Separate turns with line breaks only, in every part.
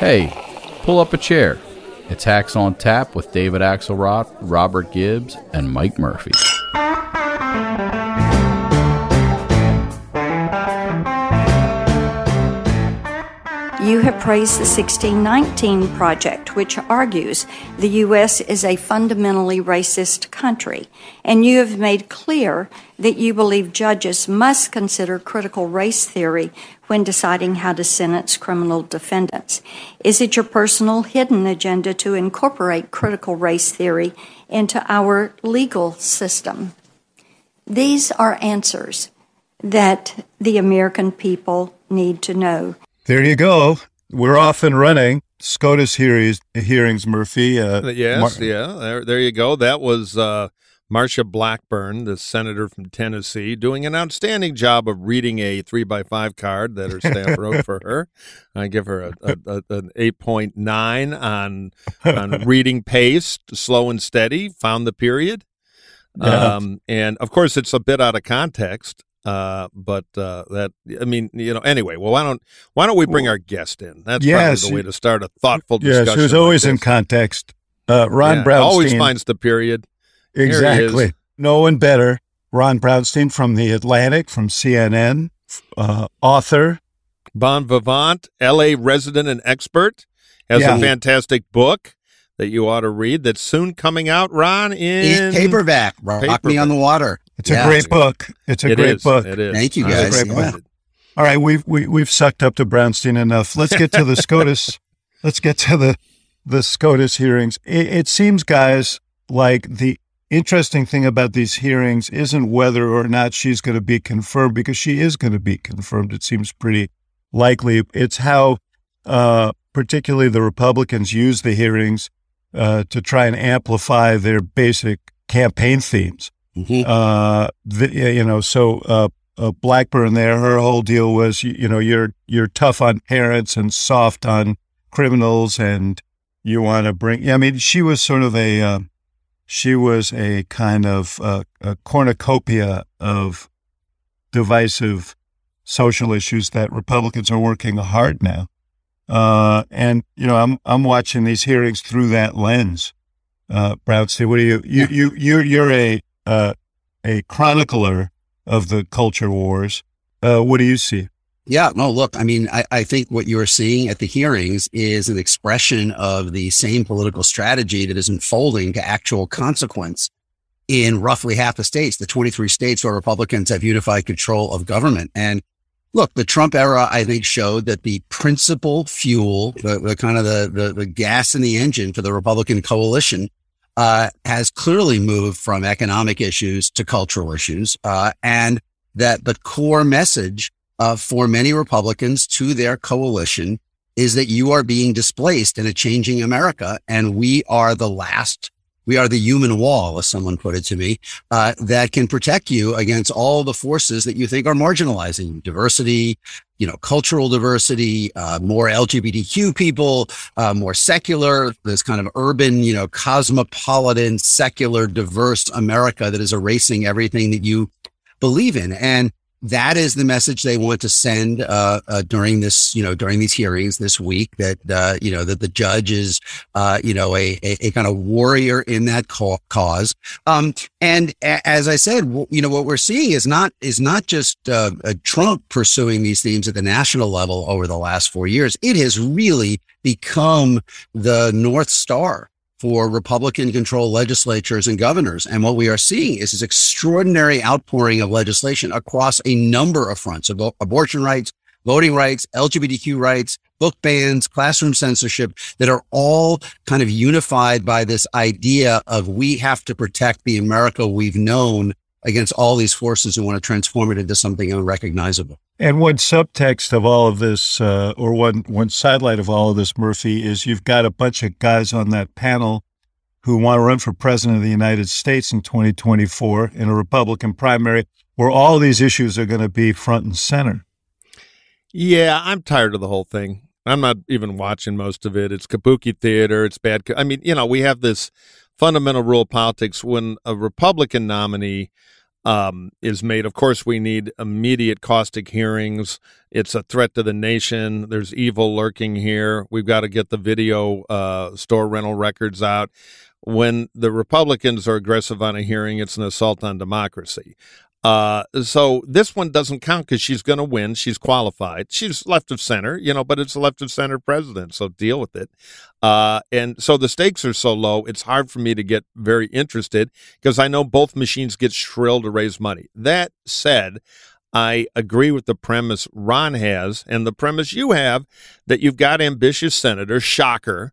Hey, pull up a chair. It's Hacks on Tap with David Axelrod, Robert Gibbs, and Mike Murphy.
You have praised the 1619 Project, which argues the U.S. is a fundamentally racist country, and you have made clear that you believe judges must consider critical race theory when deciding how to sentence criminal defendants. Is it your personal hidden agenda to incorporate critical race theory into our legal system? These are answers that the American people need to know.
There you go. We're off and running. SCOTUS hearings, hearings Murphy. Uh,
yes, Mar- yeah. There, there you go. That was uh, Marsha Blackburn, the senator from Tennessee, doing an outstanding job of reading a three by five card that her staff wrote for her. I give her a, a, a, an eight point nine on on reading pace, slow and steady. Found the period, yeah. um, and of course it's a bit out of context. Uh, but uh, that I mean, you know. Anyway, well, why don't why don't we bring our guest in? That's yes, probably the way to start a thoughtful discussion.
Yes, who's always
like
in context. Uh, Ron yeah, Brownstein
always finds the period.
Exactly. No one better. Ron Brownstein from The Atlantic, from CNN, uh, author.
Bon vivant, LA resident and expert, has yeah. a fantastic book that you ought to read that's soon coming out, Ron, in
paperback. Rock paperback. Me on the Water.
It's yeah. a great book. It's a
it
great
is.
book.
It is.
Thank you, guys.
Yeah. All right, we've we, have we have sucked up to Brownstein enough. Let's get to the SCOTUS. let's get to the the SCOTUS hearings. It, it seems, guys, like the interesting thing about these hearings isn't whether or not she's going to be confirmed, because she is going to be confirmed. It seems pretty likely. It's how, uh, particularly the Republicans, use the hearings uh, to try and amplify their basic campaign themes. Mm-hmm. Uh, the, you know, so uh, uh, Blackburn there, her whole deal was, you, you know, you're you're tough on parents and soft on criminals, and you want to bring. I mean, she was sort of a uh, she was a kind of uh, a cornucopia of divisive social issues that Republicans are working hard now. Uh, and you know, I'm I'm watching these hearings through that lens. Uh, Brownstein, what do you you you you're you're a uh, a chronicler of the culture wars. Uh, what do you see?
Yeah, no, look, I mean, I, I think what you're seeing at the hearings is an expression of the same political strategy that is unfolding to actual consequence in roughly half the states, the 23 states where Republicans have unified control of government. And look, the Trump era, I think, showed that the principal fuel, the, the kind of the, the, the gas in the engine for the Republican coalition uh, has clearly moved from economic issues to cultural issues, uh, and that the core message uh, for many Republicans to their coalition is that you are being displaced in a changing America. And we are the last, we are the human wall, as someone put it to me, uh, that can protect you against all the forces that you think are marginalizing diversity, you know, cultural diversity, uh, more LGBTQ people, uh, more secular, this kind of urban, you know, cosmopolitan, secular, diverse America that is erasing everything that you believe in. And that is the message they want to send uh, uh, during this, you know, during these hearings this week. That uh, you know that the judge is, uh, you know, a, a, a kind of warrior in that cause. Um, and a- as I said, w- you know, what we're seeing is not is not just uh, Trump pursuing these themes at the national level over the last four years. It has really become the north star for Republican controlled legislatures and governors. And what we are seeing is this extraordinary outpouring of legislation across a number of fronts of abortion rights, voting rights, LGBTQ rights, book bans, classroom censorship that are all kind of unified by this idea of we have to protect the America we've known against all these forces who want to transform it into something unrecognizable.
And one subtext of all of this, uh, or one one sidelight of all of this, Murphy, is you've got a bunch of guys on that panel who want to run for president of the United States in 2024 in a Republican primary, where all these issues are going to be front and center.
Yeah, I'm tired of the whole thing. I'm not even watching most of it. It's kabuki theater. It's bad. I mean, you know, we have this fundamental rule of politics when a Republican nominee um, is made. Of course, we need immediate caustic hearings. It's a threat to the nation. There's evil lurking here. We've got to get the video uh, store rental records out. When the Republicans are aggressive on a hearing, it's an assault on democracy. Uh, so this one doesn't count because she's going to win. She's qualified. She's left of center, you know, but it's a left of center president, so deal with it. Uh, and so the stakes are so low, it's hard for me to get very interested because I know both machines get shrill to raise money. That said, I agree with the premise Ron has and the premise you have that you've got ambitious senators, shocker,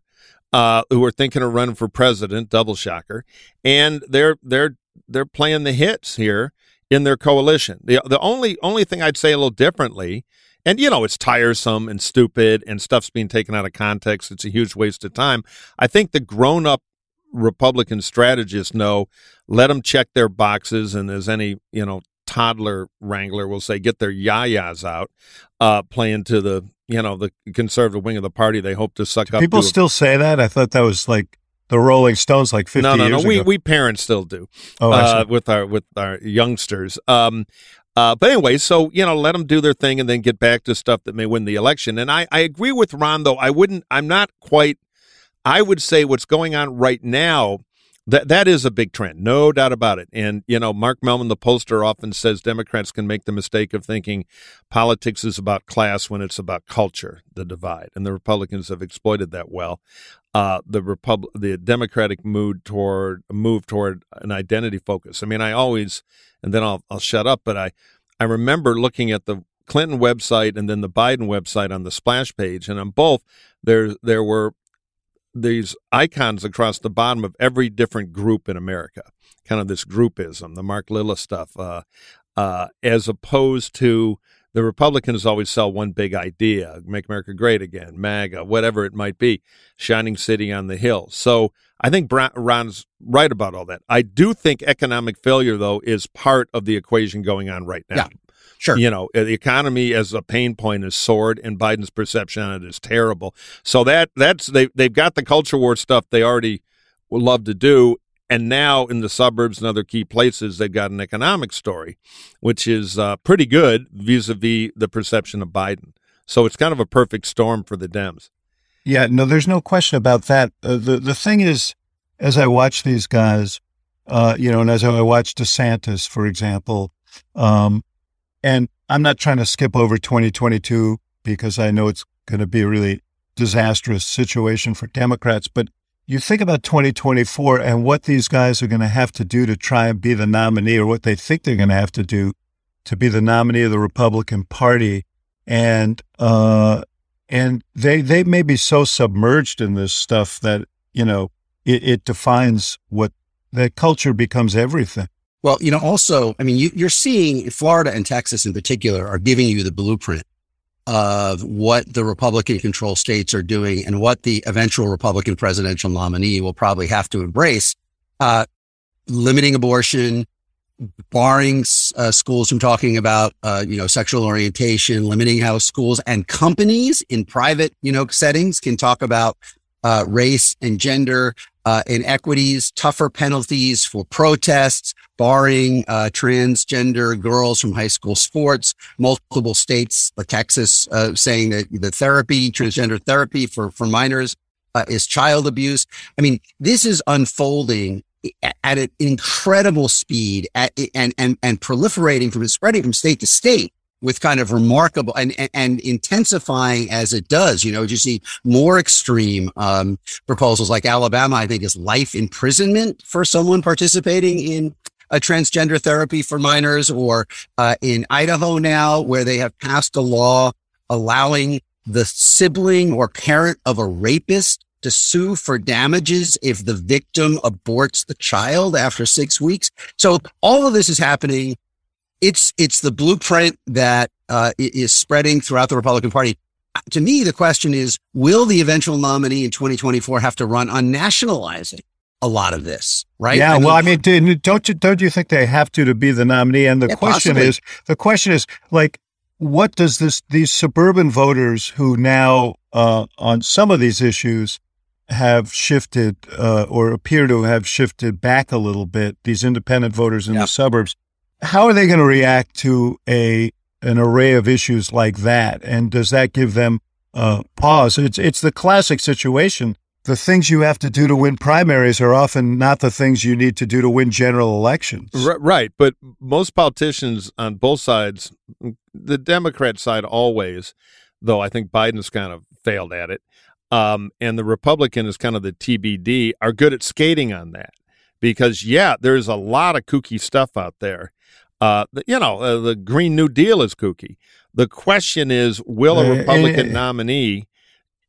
uh, who are thinking of running for president, double shocker, and they're they're they're playing the hits here in their coalition. The the only only thing I'd say a little differently, and you know it's tiresome and stupid and stuff's being taken out of context. It's a huge waste of time. I think the grown up Republican strategists know let them check their boxes, and as any you know toddler wrangler will say, get their yayas out, uh, playing to the you know the conservative wing of the party. They hope to suck up.
People still say that. I thought that was like the Rolling Stones like 50
no, no, no. We
ago.
we parents still do.
Oh,
uh, with our with our youngsters. Um, uh, but anyway, so you know, let them do their thing and then get back to stuff that may win the election. And I I agree with Ron though. I wouldn't. I'm not quite. I would say what's going on right now. That that is a big trend, no doubt about it. And you know, Mark Mellman, the pollster, often says Democrats can make the mistake of thinking politics is about class when it's about culture, the divide, and the Republicans have exploited that well uh, the Repub- the Democratic mood toward move toward an identity focus. I mean, I always, and then I'll I'll shut up. But I I remember looking at the Clinton website and then the Biden website on the splash page, and on both there there were these icons across the bottom of every different group in America, kind of this groupism, the Mark Lilla stuff, uh, uh, as opposed to the Republicans always sell one big idea make America great again, MAGA, whatever it might be, shining city on the hill. So I think Ron's right about all that. I do think economic failure, though, is part of the equation going on right now.
Yeah. Sure.
You know, the economy as a pain point is soared, and Biden's perception on it is terrible. So that that's they they've got the culture war stuff they already would love to do, and now in the suburbs and other key places, they've got an economic story, which is uh, pretty good vis a vis the perception of Biden. So it's kind of a perfect storm for the Dems.
Yeah, no, there's no question about that. Uh, the the thing is, as I watch these guys, uh, you know, and as I watch DeSantis, for example, um, and I'm not trying to skip over 2022 because I know it's going to be a really disastrous situation for Democrats, but you think about 2024 and what these guys are going to have to do to try and be the nominee or what they think they're going to have to do to be the nominee of the Republican Party. And, uh, and they, they may be so submerged in this stuff that, you know, it, it defines what the culture becomes everything.
Well, you know, also, I mean, you, are seeing Florida and Texas in particular are giving you the blueprint of what the Republican controlled states are doing and what the eventual Republican presidential nominee will probably have to embrace, uh, limiting abortion, barring uh, schools from talking about, uh, you know, sexual orientation, limiting how schools and companies in private, you know, settings can talk about uh, race and gender uh, inequities, tougher penalties for protests, barring uh, transgender girls from high school sports. Multiple states, like Texas, uh, saying that the therapy, transgender therapy for for minors, uh, is child abuse. I mean, this is unfolding at an incredible speed at, and and and proliferating from spreading from state to state with kind of remarkable and, and, and, intensifying as it does. You know, you see more extreme um, proposals like Alabama, I think is life imprisonment for someone participating in a transgender therapy for minors or uh, in Idaho now where they have passed a law allowing the sibling or parent of a rapist to sue for damages if the victim aborts the child after six weeks. So all of this is happening it's it's the blueprint that uh, is spreading throughout the Republican Party. To me, the question is: Will the eventual nominee in 2024 have to run on nationalizing a lot of this? Right?
Yeah. I well, I mean, don't you don't you think they have to to be the nominee? And the
yeah,
question
possibly.
is, the question is, like, what does this these suburban voters who now uh, on some of these issues have shifted uh, or appear to have shifted back a little bit? These independent voters in
yeah.
the suburbs how are they going to react to a an array of issues like that? And does that give them pause? It's it's the classic situation. The things you have to do to win primaries are often not the things you need to do to win general elections.
Right, but most politicians on both sides, the Democrat side always, though I think Biden's kind of failed at it, um, and the Republican is kind of the TBD, are good at skating on that because yeah, there's a lot of kooky stuff out there. Uh, you know, uh, the Green New Deal is kooky. The question is, will a Republican nominee,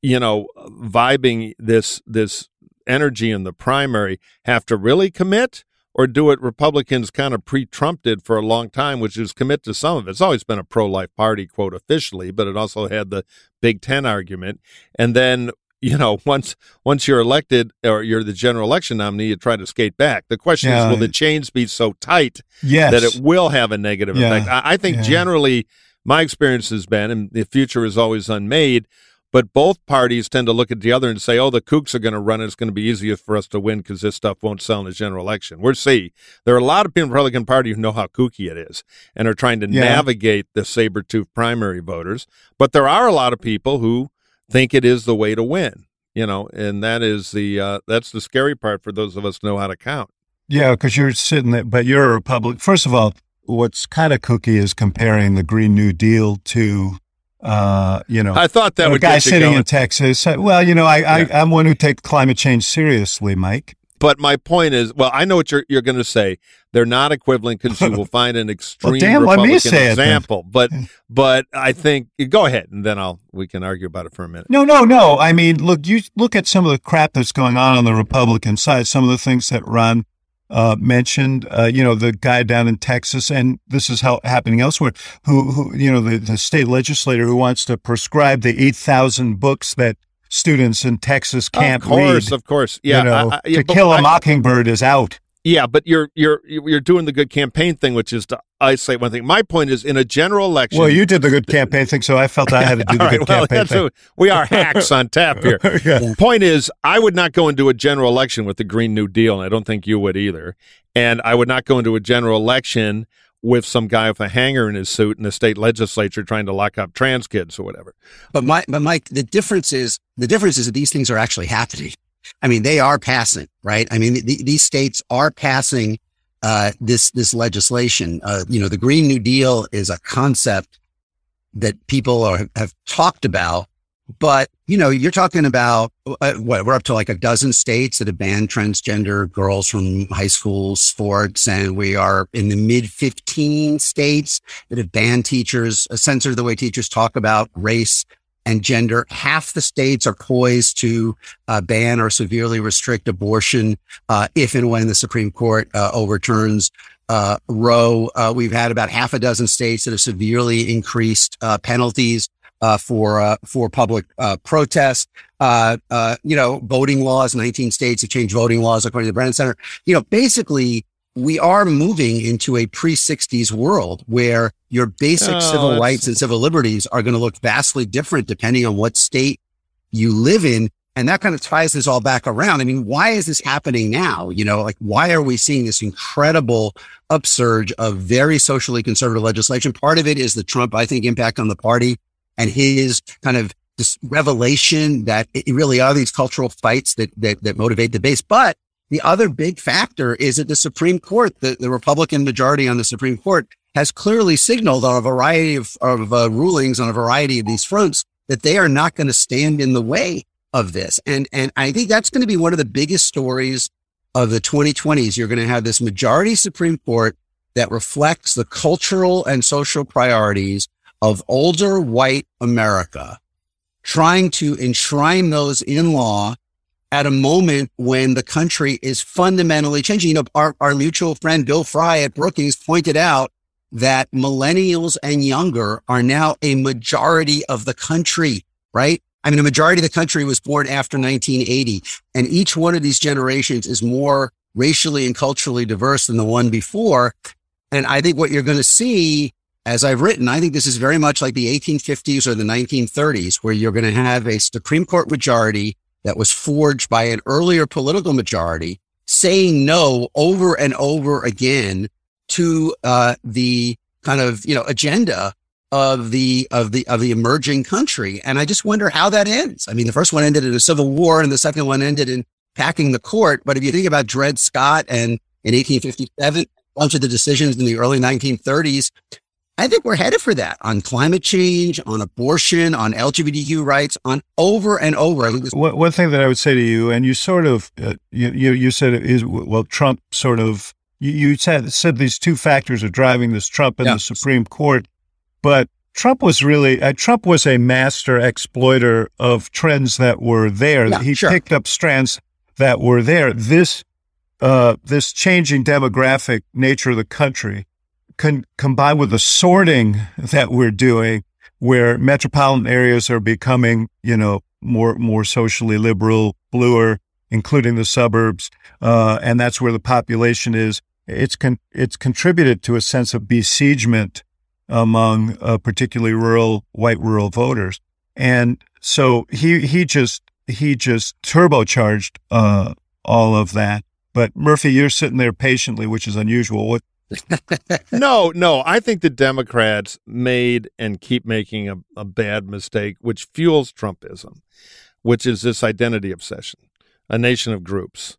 you know, vibing this this energy in the primary, have to really commit, or do it Republicans kind of pre-Trump did for a long time, which is commit to some of it. It's always been a pro-life party, quote officially, but it also had the big tent argument, and then you know, once once you're elected or you're the general election nominee, you try to skate back. The question yeah. is, will the chains be so tight
yes.
that it will have a negative yeah. effect? I, I think yeah. generally, my experience has been, and the future is always unmade. But both parties tend to look at the other and say, "Oh, the kooks are going to run. It's going to be easier for us to win because this stuff won't sell in the general election." We'll see. There are a lot of people in the Republican Party who know how kooky it is and are trying to navigate the saber tooth primary voters. But there are a lot of people who think it is the way to win you know and that is the uh, that's the scary part for those of us know how to count.
Yeah because you're sitting there but you're a republic first of all what's kind of kooky is comparing the green new deal to uh, you know
i thought that
a
would
guy sitting in texas. Well you know I, yeah. I i'm one who takes climate change seriously mike
but my point is, well, I know what you're you're going to say. They're not equivalent because you will find an extreme well, damn, Republican example. It, but but I think go ahead and then I'll we can argue about it for a minute.
No, no, no. I mean, look, you look at some of the crap that's going on on the Republican side. Some of the things that Ron uh, mentioned. Uh, you know, the guy down in Texas, and this is how happening elsewhere. Who, who you know, the, the state legislator who wants to prescribe the eight thousand books that students in Texas can't
read. Of course,
read.
of course. Yeah.
You know, I, I, to kill a mockingbird is out.
Yeah, but you're you're you're doing the good campaign thing, which is to isolate one thing. My point is, in a general election.
Well, you did the good campaign thing, so I felt I had to do the right, good well, campaign thing.
we are hacks on tap here. yeah. Point is, I would not go into a general election with the Green New Deal, and I don't think you would either. And I would not go into a general election with some guy with a hanger in his suit in the state legislature trying to lock up trans kids or whatever.
But my, but Mike, the difference is the difference is that these things are actually happening. I mean, they are passing, right? I mean, th- these states are passing uh, this this legislation. Uh, you know, the Green New Deal is a concept that people are, have talked about but, you know, you're talking about uh, what we're up to like a dozen states that have banned transgender girls from high school sports. And we are in the mid 15 states that have banned teachers, uh, censored the way teachers talk about race and gender. Half the states are poised to uh, ban or severely restrict abortion uh, if and when the Supreme Court uh, overturns uh, Roe. Uh, we've had about half a dozen states that have severely increased uh, penalties uh, for uh, for public uh, protest. Uh, uh, you know, voting laws. 19 states have changed voting laws according to the Brennan Center. You know, basically, we are moving into a pre-60s world where your basic oh, civil rights and civil liberties are going to look vastly different depending on what state you live in. And that kind of ties this all back around. I mean, why is this happening now? You know, like why are we seeing this incredible upsurge of very socially conservative legislation? Part of it is the Trump, I think, impact on the party and his kind of this revelation that it really are these cultural fights that, that, that motivate the base. But the other big factor is that the Supreme Court, the, the Republican majority on the Supreme Court has clearly signaled on a variety of, of uh, rulings on a variety of these fronts that they are not going to stand in the way of this. And, and I think that's going to be one of the biggest stories of the 2020s. You're going to have this majority Supreme Court that reflects the cultural and social priorities of older white America trying to enshrine those in law at a moment when the country is fundamentally changing. You know, our, our mutual friend Bill Frey at Brookings pointed out that millennials and younger are now a majority of the country, right? I mean, a majority of the country was born after 1980 and each one of these generations is more racially and culturally diverse than the one before. And I think what you're going to see as I've written, I think this is very much like the 1850s or the 1930s, where you're going to have a Supreme Court majority that was forged by an earlier political majority saying no over and over again to uh, the kind of you know agenda of the of the of the emerging country. And I just wonder how that ends. I mean, the first one ended in a civil war, and the second one ended in packing the court. But if you think about Dred Scott and in 1857, a bunch of the decisions in the early 1930s, I think we're headed for that on climate change, on abortion, on LGBTQ rights, on over and over.
One, one thing that I would say to you, and you sort of, uh, you, you, you said is well, Trump sort of, you, you said said these two factors are driving this Trump in yeah. the Supreme Court, but Trump was really uh, Trump was a master exploiter of trends that were there. Yeah, he sure. picked up strands that were there. This uh, this changing demographic nature of the country con- combined with the sorting that we're doing, where metropolitan areas are becoming, you know, more more socially liberal, bluer, including the suburbs, uh, and that's where the population is. It's con- it's contributed to a sense of besiegement among uh, particularly rural white rural voters, and so he he just he just turbocharged uh, all of that. But Murphy, you're sitting there patiently, which is unusual. What
no, no. I think the Democrats made and keep making a, a bad mistake, which fuels Trumpism, which is this identity obsession, a nation of groups.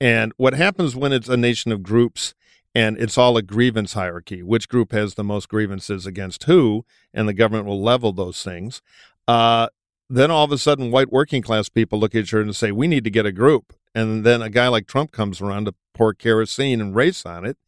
And what happens when it's a nation of groups and it's all a grievance hierarchy, which group has the most grievances against who, and the government will level those things. Uh, then all of a sudden, white working class people look at you and say, We need to get a group. And then a guy like Trump comes around to pour kerosene and race on it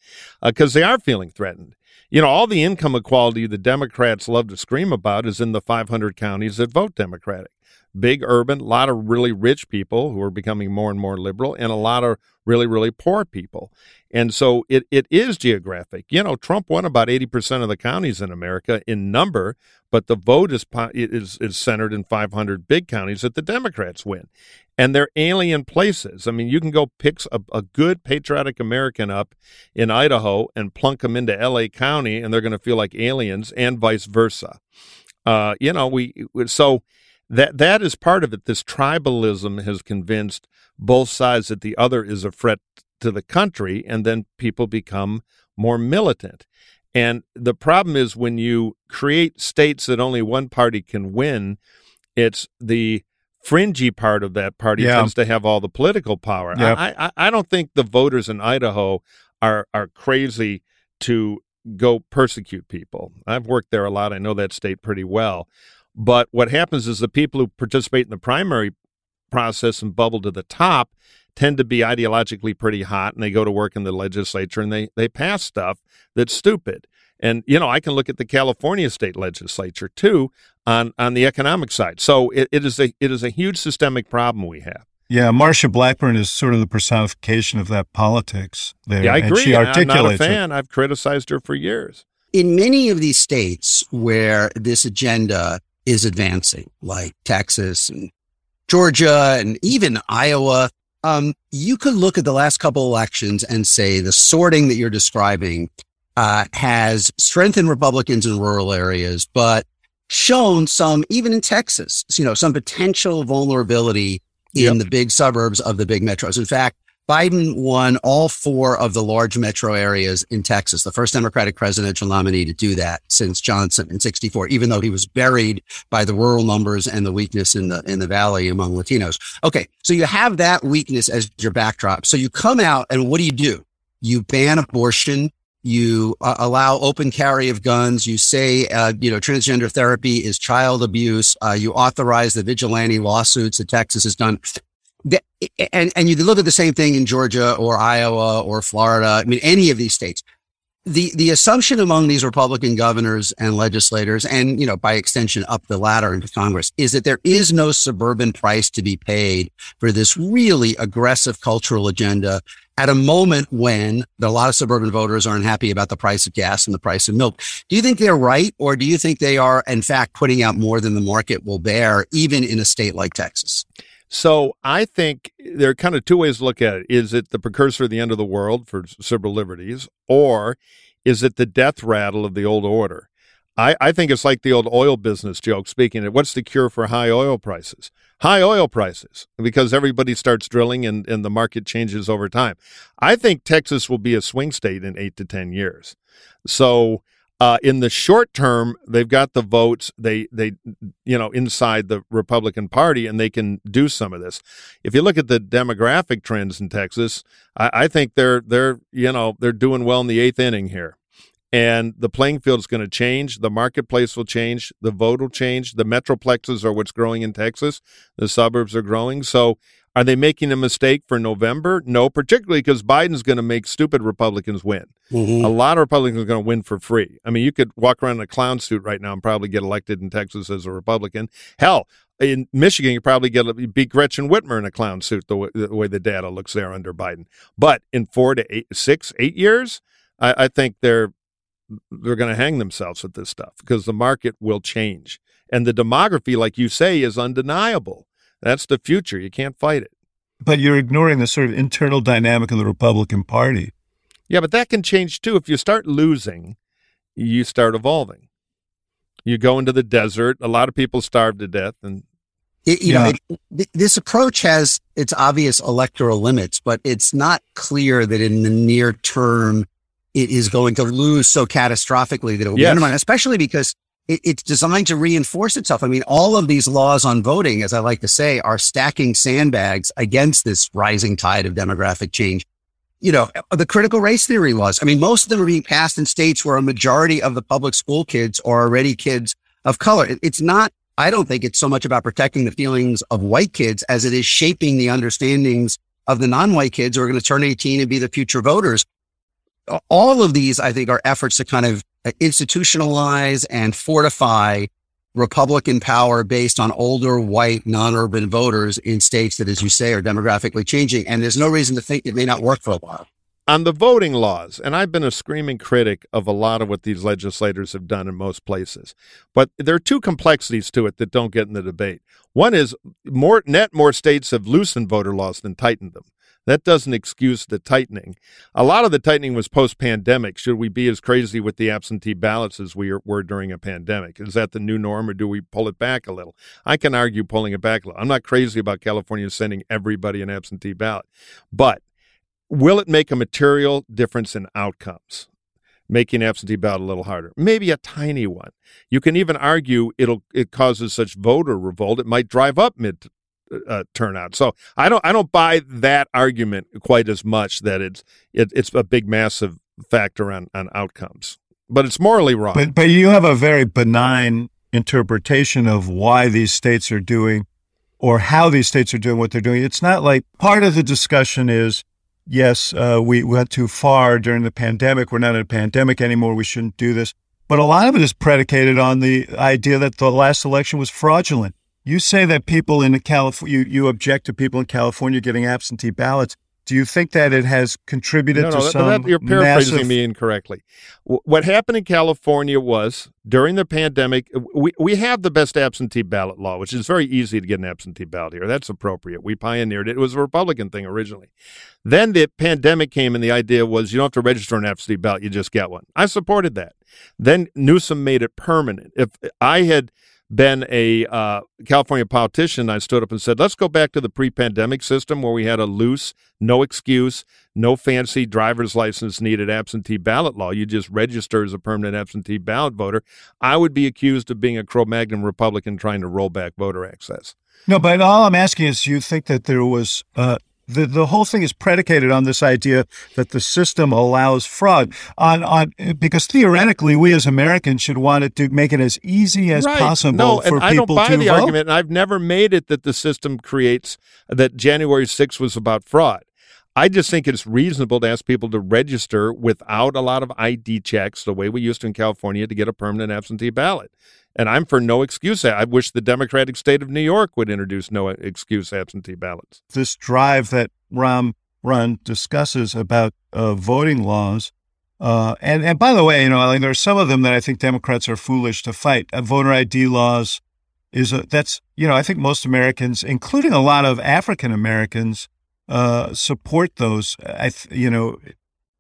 because uh, they are feeling threatened. You know, all the income equality the Democrats love to scream about is in the 500 counties that vote Democratic. Big urban, a lot of really rich people who are becoming more and more liberal, and a lot of really, really poor people. And so it, it is geographic. You know, Trump won about 80% of the counties in America in number, but the vote is, is, is centered in 500 big counties that the Democrats win and they're alien places. I mean, you can go pick a, a, good patriotic American up in Idaho and plunk them into L.A. County, and they're going to feel like aliens, and vice versa. Uh, you know, we so that that is part of it. This tribalism has convinced both sides that the other is a threat to the country, and then people become more militant. And the problem is when you create states that only one party can win, it's the fringy part of that party yeah. tends to have all the political power. Yeah. I, I, I don't think the voters in Idaho are are crazy to go persecute people. I've worked there a lot. I know that state pretty well. But what happens is the people who participate in the primary process and bubble to the top tend to be ideologically pretty hot and they go to work in the legislature and they, they pass stuff that's stupid. And, you know, I can look at the California state legislature too on, on the economic side. So it, it is a it is a huge systemic problem we have.
Yeah, Marsha Blackburn is sort of the personification of that politics there.
Yeah, I agree. she articulates I'm not a fan. It. I've criticized her for years.
In many of these states where this agenda is advancing, like Texas and Georgia and even Iowa, um, you could look at the last couple elections and say the sorting that you're describing uh, has strengthened Republicans in rural areas, but shown some, even in Texas, you know, some potential vulnerability in yep. the big suburbs of the big metros. In fact, Biden won all four of the large metro areas in Texas, the first Democratic presidential nominee to do that since Johnson in 64, even though he was buried by the rural numbers and the weakness in the, in the valley among Latinos. Okay. So you have that weakness as your backdrop. So you come out and what do you do? You ban abortion you uh, allow open carry of guns. You say, uh, you know, transgender therapy is child abuse. Uh, you authorize the vigilante lawsuits that Texas has done. And, and you look at the same thing in Georgia or Iowa or Florida. I mean, any of these states. The, the assumption among these Republican governors and legislators, and, you know, by extension up the ladder into Congress is that there is no suburban price to be paid for this really aggressive cultural agenda at a moment when a lot of suburban voters are unhappy about the price of gas and the price of milk. Do you think they're right? Or do you think they are, in fact, putting out more than the market will bear, even in a state like Texas?
So I think there are kind of two ways to look at it. Is it the precursor of the end of the world for civil liberties, or is it the death rattle of the old order? I, I think it's like the old oil business joke. Speaking of, what's the cure for high oil prices? High oil prices, because everybody starts drilling and, and the market changes over time. I think Texas will be a swing state in eight to 10 years. So, uh, in the short term, they've got the votes. They they you know inside the Republican Party, and they can do some of this. If you look at the demographic trends in Texas, I, I think they're they're you know they're doing well in the eighth inning here and the playing field is going to change. The marketplace will change. The vote will change. The metroplexes are what's growing in Texas. The suburbs are growing. So, are they making a mistake for November? No, particularly because Biden's going to make stupid Republicans win. Mm-hmm. A lot of Republicans are going to win for free. I mean, you could walk around in a clown suit right now and probably get elected in Texas as a Republican. Hell, in Michigan, you probably get beat Gretchen Whitmer in a clown suit the way, the way the data looks there under Biden. But in four to eight, six, eight years, I, I think they're they're going to hang themselves with this stuff because the market will change. And the demography, like you say, is undeniable. That's the future. You can't fight it.
But you're ignoring the sort of internal dynamic of the Republican Party.
Yeah, but that can change too. If you start losing, you start evolving. You go into the desert. A lot of people starve to death, and
it, you yeah. know, it, this approach has its obvious electoral limits, but it's not clear that in the near term it is going to lose so catastrophically that it will yes. be undermined, especially because it, it's designed to reinforce itself. I mean, all of these laws on voting, as I like to say, are stacking sandbags against this rising tide of demographic change. You know, uh, the critical race theory laws. I mean, most of them are being passed in states where a majority of the public school kids are already kids of color. It's not, I don't think it's so much about protecting the feelings of white kids as it is shaping the understandings of the non-white kids who are going to turn 18 and be the future voters all of these, I think, are efforts to kind of institutionalize and fortify Republican power based on older white non-urban voters in states that, as you say, are demographically changing. And there's no reason to think it may not work for a while.
On the voting laws, and I've been a screaming critic of a lot of what these legislators have done in most places, but there are two complexities to it that don't get in the debate. One is more net more states have loosened voter laws than tightened them. That doesn't excuse the tightening. A lot of the tightening was post pandemic. Should we be as crazy with the absentee ballots as we were during a pandemic? Is that the new norm or do we pull it back a little? I can argue pulling it back a little. I'm not crazy about California sending everybody an absentee ballot. But will it make a material difference in outcomes? Making absentee ballot a little harder, maybe a tiny one. You can even argue it'll it causes such voter revolt it might drive up mid uh, turnout. So I don't I don't buy that argument quite as much that it's it, it's a big massive factor on on outcomes. But it's morally wrong.
But but you have a very benign interpretation of why these states are doing or how these states are doing what they're doing. It's not like part of the discussion is yes, uh, we went too far during the pandemic. We're not in a pandemic anymore. We shouldn't do this. But a lot of it is predicated on the idea that the last election was fraudulent. You say that people in California, you, you object to people in California getting absentee ballots. Do you think that it has contributed
no,
to
no,
some?
That, you're paraphrasing
massive...
me incorrectly. What happened in California was during the pandemic, we, we have the best absentee ballot law, which is very easy to get an absentee ballot here. That's appropriate. We pioneered it. It was a Republican thing originally. Then the pandemic came, and the idea was you don't have to register an absentee ballot; you just get one. I supported that. Then Newsom made it permanent. If I had been a uh, California politician, I stood up and said, let's go back to the pre pandemic system where we had a loose, no excuse, no fancy driver's license needed absentee ballot law. You just register as a permanent absentee ballot voter. I would be accused of being a Cro Magnon Republican trying to roll back voter access.
No, but all I'm asking is, do you think that there was uh, the, the whole thing is predicated on this idea that the system allows fraud on on because theoretically we as Americans should want it to make it as easy as
right.
possible
no,
for
and
people
I don't buy the
vote.
argument, and I've never made it that the system creates that January 6th was about fraud. I just think it's reasonable to ask people to register without a lot of ID checks, the way we used to in California, to get a permanent absentee ballot. And I'm for no excuse. I wish the Democratic state of New York would introduce no excuse absentee ballots.
This drive that Rahm Run discusses about uh, voting laws. Uh, and, and by the way, you know, I mean, there are some of them that I think Democrats are foolish to fight. Uh, voter ID laws is a, that's, you know, I think most Americans, including a lot of African Americans, uh, support those. I, th- you know,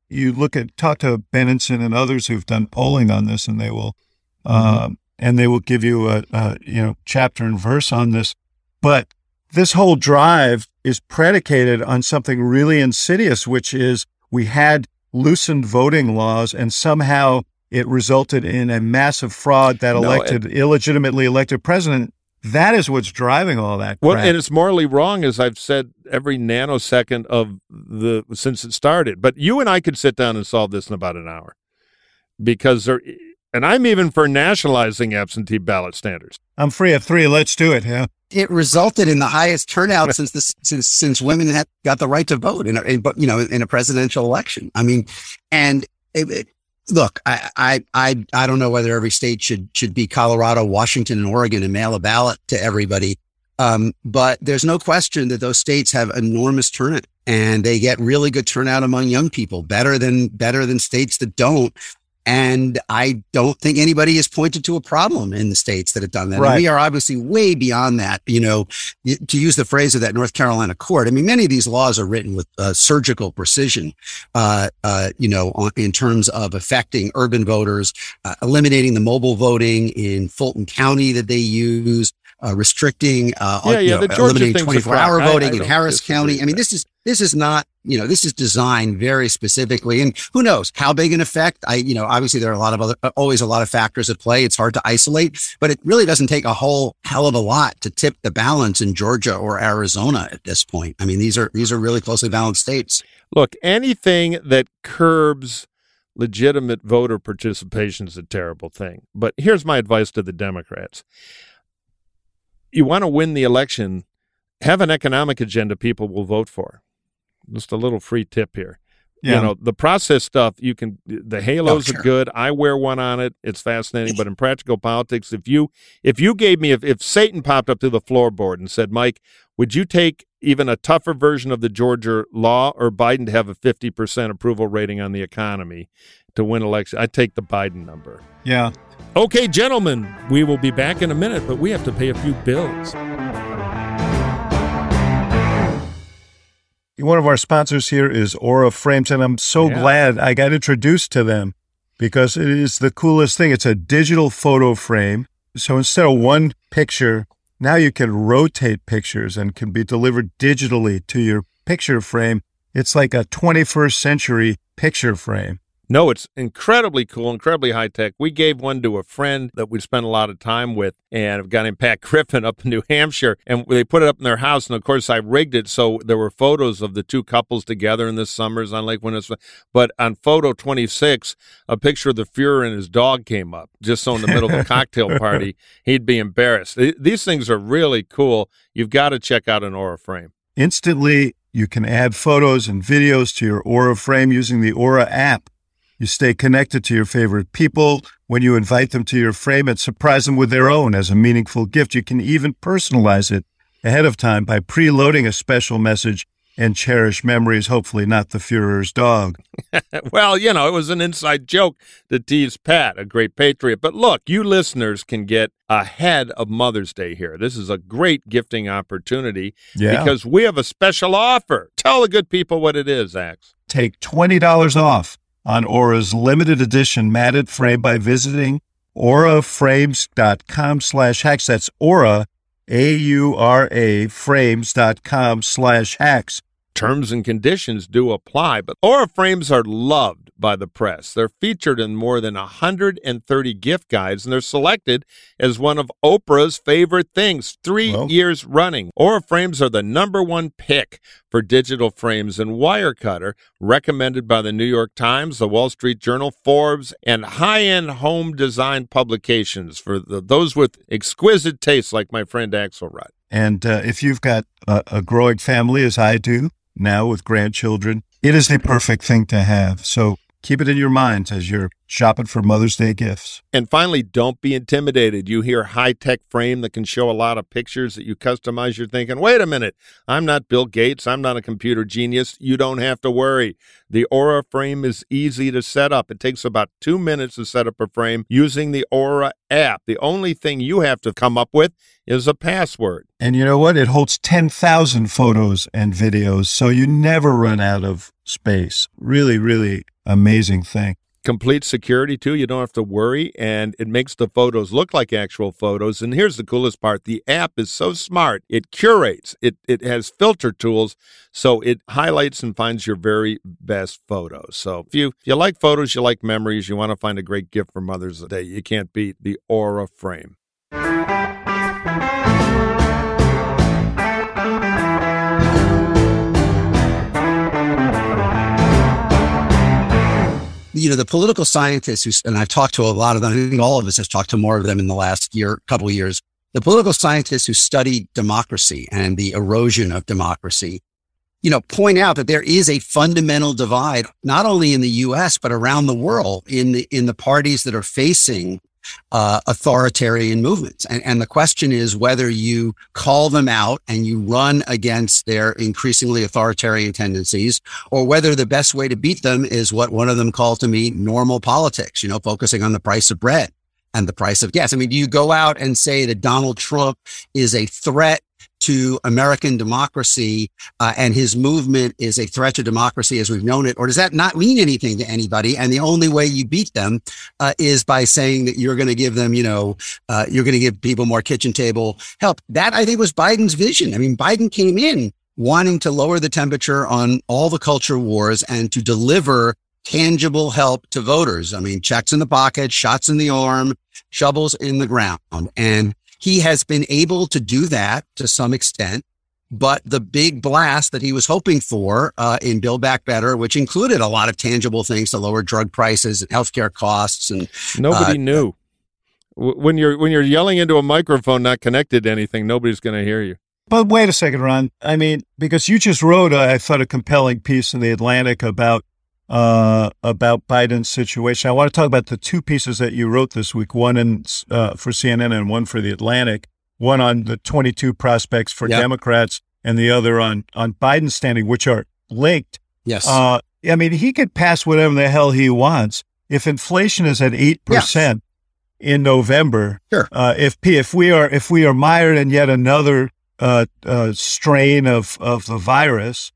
you look at, talk to Benenson and others who've done polling on this and they will uh, and they will give you a, a you know chapter and verse on this. But this whole drive is predicated on something really insidious, which is we had loosened voting laws, and somehow it resulted in a massive fraud that
No,
elected illegitimately elected president. That is what's driving all that.
Well, and it's morally wrong, as I've said every nanosecond of the since it started. But you and I could sit down and solve this in about an hour, because there. And I'm even for nationalizing absentee ballot standards.
I'm free at three. Let's do it. Yeah.
It resulted in the highest turnout since this since since women had got the right to vote in, a, in but you know in a presidential election. I mean, and it, it, look, I, I I I don't know whether every state should should be Colorado, Washington, and Oregon and mail a ballot to everybody. Um, but there's no question that those states have enormous turnout and they get really good turnout among young people, better than better than states that don't. And I don't think anybody has pointed to a problem in the states that have done that. And
Right.
we are obviously way beyond that. You know, to use the phrase of that North Carolina court. I mean, many of these laws are written with uh, surgical precision. Uh, uh, you know, on, in terms of affecting urban voters, uh, eliminating the mobile voting in Fulton County that they use. Uh, restricting, uh,
Yeah, yeah,
know,
the
eliminating 24 hour
crock. I-
voting
I
in Harris County. I mean, this is, this is not, you know, this is designed very specifically. And who knows how big an effect? I, you know, obviously there are a lot of other, uh, always a lot of factors at play. It's hard to isolate, but it really doesn't take a whole hell of a lot to tip the balance in Georgia or Arizona at this point. I mean, these are, these are really closely balanced states.
Look, anything that curbs legitimate voter participation is a terrible thing. But here's my advice to the Democrats you want to win the election, have an economic agenda people will vote for. Just a little free tip here.
Yeah.
You know, the process stuff, you can, the oh, halos
Oh, sure.
are good. I wear one on it. It's fascinating. But in practical politics, if you, if you gave me, if, if Satan popped up to the floorboard and said, Mike, would you take even a tougher version of the Georgia law or Biden to have a 50% approval rating on the economy to win election? I'd take the Biden number.
Yeah.
Okay, gentlemen, we will be back in a minute, but we have to pay a few bills.
One of our sponsors here is Aura Frames, and I'm so
Yeah.
glad I got introduced to them because it is the coolest thing. It's a digital photo frame. So instead of one picture, now you can rotate pictures and can be delivered digitally to your picture frame. It's like a 21st century picture frame.
No, it's incredibly cool, incredibly high tech. We gave one to a friend that we spent a lot of time with, and a guy named Pat Griffin up in New Hampshire, and they put it up in their house. And of course, I rigged it so there were photos of the two couples together in the summers on Lake Winnebago. But on photo 26, a picture of the Fuhrer and his dog came up, just so in the middle of a cocktail party, he'd be embarrassed. These things are really cool. You've got to check out an Aura frame.
Instantly, you can add photos and videos to your Aura frame using the Aura app. You stay connected to your favorite people when you invite them to your frame and surprise them with their own as a meaningful gift. You can even personalize it ahead of time by preloading a special message and cherish memories, hopefully not the Fuhrer's dog.
well, you know, it was an inside joke to tease Pat, a great patriot. But look, you listeners can get ahead of Mother's Day here. This is a great gifting opportunity
Yeah.
because we have a special offer. Tell the good people what it is, Axe.
Take $20 off on Aura's limited edition matted frame by visiting auraframes.com slash hacks. That's Aura, A-U-R-A, frames.com slash hacks.
Terms and conditions do apply, but Aura frames are loved by the press. They're featured in more than 130 gift guides, and they're selected as one of Oprah's favorite things three
Well.
years running. Aura frames are the number one pick for digital frames and Wirecutter, recommended by the New York Times, the Wall Street Journal, Forbes, and high-end home design publications for the, those with exquisite tastes like my friend Axelrod.
And uh, if you've got a, a growing family, as I do now with grandchildren, it is the perfect thing to have. So keep it in your mind as you're shopping for Mother's Day gifts.
And finally, don't be intimidated. You hear high tech frame that can show a lot of pictures that you customize. You're thinking, wait a minute, I'm not Bill Gates. I'm not a computer genius. You don't have to worry. The Aura frame is easy to set up. It takes about two minutes to set up a frame using the Aura app. The only thing you have to come up with is a password.
And you know what? It holds 10,000 photos and videos, so you never run out of space. Really, really amazing thing.
complete security too. You don't have to worry, and it makes the photos look like actual photos. And here's the coolest part: the app is so smart; it curates. It it has filter tools, so it highlights and finds your very best photos. So if you if you like photos, you like memories, you want to find a great gift for Mother's Day, you can't beat the Aura frame.
You know, the political scientists who, and I've talked to a lot of them, I think all of us have talked to more of them in the last year, couple of years. The political scientists who study democracy and the erosion of democracy, you know, point out that there is a fundamental divide, not only in the U.S., but around the world in the, in the parties that are facing uh, authoritarian movements. And, and the question is whether you call them out and you run against their increasingly authoritarian tendencies, or whether the best way to beat them is what one of them called to me normal politics, you know, focusing on the price of bread and the price of gas. I mean, do you go out and say that Donald Trump is a threat to American democracy uh, and his movement is a threat to democracy as we've known it? Or does that not mean anything to anybody? And the only way you beat them uh, is by saying that you're going to give them, you know, uh, you're going to give people more kitchen table help. That I think was Biden's vision. I mean, Biden came in wanting to lower the temperature on all the culture wars and to deliver tangible help to voters. I mean, checks in the pocket, shots in the arm, shovels in the ground. And he has been able to do that to some extent. But the big blast that he was hoping for uh, in Build Back Better, which included a lot of tangible things to lower drug prices and healthcare costs, and
nobody uh, knew when you're when you're yelling into a microphone not connected to anything, nobody's going to hear you.
But wait a second, Ron. I mean, because you just wrote, I thought, a compelling piece in the Atlantic about uh, about Biden's situation. I want to talk about the two pieces that you wrote this week, one in, uh, for CNN and one for the Atlantic, one on the 22 prospects for yep. Democrats and the other on, on Biden's standing, which are linked.
Yes. Uh,
I mean, he could pass whatever the hell he wants. If inflation is at 8% yes. in November,
sure.
Uh, if, if we are, if we are mired in yet another, uh, uh, strain of, of the virus,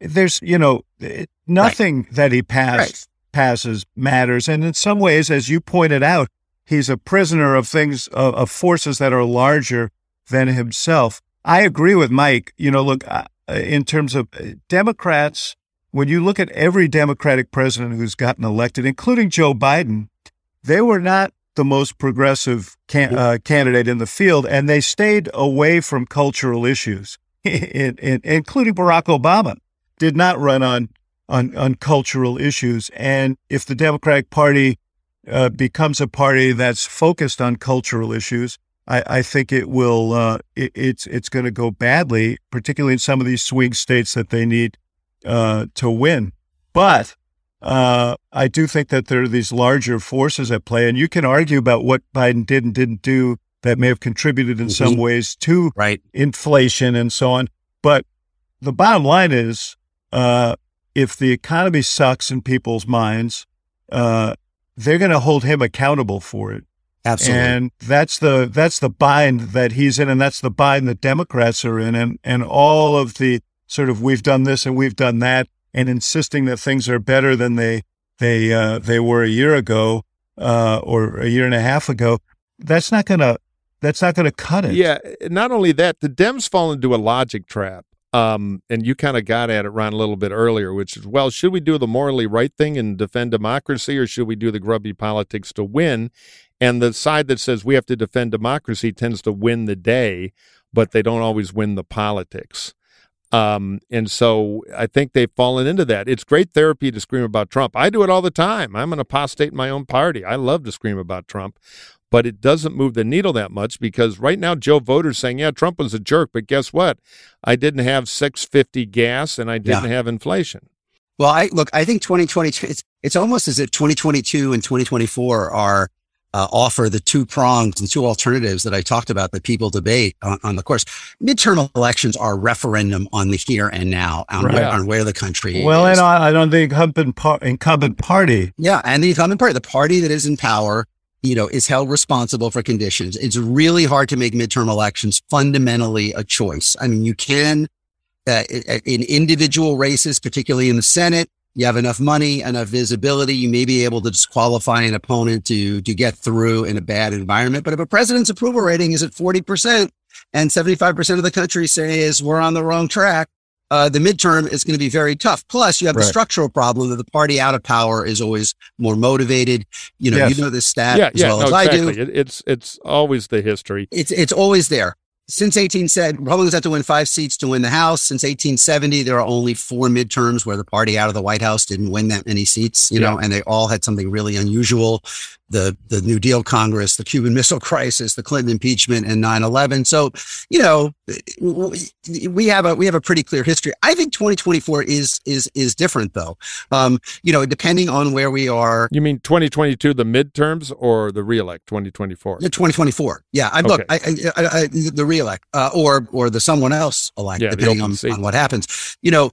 there's, you know, it, nothing right. that he pass, right. passes matters. And in some ways, as you pointed out, he's a prisoner of things, of, of forces that are larger than himself. I agree with Mike. You know, look, uh, in terms of uh, Democrats, when you look at every Democratic president who's gotten elected, including Joe Biden, they were not the most progressive can, uh, candidate in the field, and they stayed away from cultural issues, in, in, including Barack Obama did not run on on, on cultural issues. And if the Democratic Party uh, becomes a party that's focused on cultural issues, I, I think it will. Uh, it, it's it's going to go badly, particularly in some of these swing states that they need uh, to win. But uh, I do think that there are these larger forces at play, and you can argue about what Biden did and didn't do that may have contributed in mm-hmm. some ways to
right.
inflation and so on. But the bottom line is uh, if the economy sucks in people's minds, uh, they're going to hold him accountable for it.
Absolutely.
And that's the that's the bind that he's in, and that's the bind that Democrats are in, and and all of the sort of we've done this and we've done that, and insisting that things are better than they they uh, they were a year ago uh, or a year and a half ago. That's not gonna that's not gonna cut it.
Yeah. Not only that, the Dems fall into a logic trap um, and you kind of got at it, Ron, a little bit earlier, which is, well, should we do the morally right thing and defend democracy, or should we do the grubby politics to win? And the side that says we have to defend democracy tends to win the day, but they don't always win the politics. Um, and so I think they've fallen into that. It's great therapy to scream about Trump. I do it all the time. I'm an apostate in my own party. I love to scream about Trump but it doesn't move the needle that much because right now Joe voters saying, yeah, Trump was a jerk, but guess what? I didn't have 650 gas and I didn't yeah. have inflation.
Well, I look, I think 2022, it's, it's almost as if 2022 and 2024 are uh, offer the two prongs and two alternatives that I talked about that people debate on, on, the course. Midterm elections are referendum on the here and now, on, right. where, on where, the country
well,
is.
and on, on the incumbent, par- incumbent party.
Yeah, and the incumbent party, the party that is in power you know, is held responsible for conditions. It's really hard to make midterm elections fundamentally a choice. I mean, you can, uh, in individual races, particularly in the Senate, you have enough money, enough visibility, you may be able to disqualify an opponent to to get through in a bad environment. But if a president's approval rating is at 40% and 75% of the country says we're on the wrong track, uh, the midterm is going to be very tough. Plus, you have right. the structural problem that the party out of power is always more motivated. You know, yes. you know this stat
yeah,
as
yeah,
well
no,
as
exactly.
I do.
It, it's it's always the history.
It's it's always there since 18 said Republicans have to win five seats to win the House. Since 1870, there are only four midterms where the party out of the White House didn't win that many seats, you yeah. know, and they all had something really unusual the the New Deal Congress, the Cuban Missile Crisis, the Clinton impeachment, and 9/11. So, you know, we have a we have a pretty clear history. I think 2024 is is is different though. Um, you know, depending on where we are.
You mean 2022, the midterms, or the reelect 2024?
The 2024. Yeah, I okay. look, I, I, I, the reelect, uh, or or the someone else elect, yeah, depending on, on what happens. You know,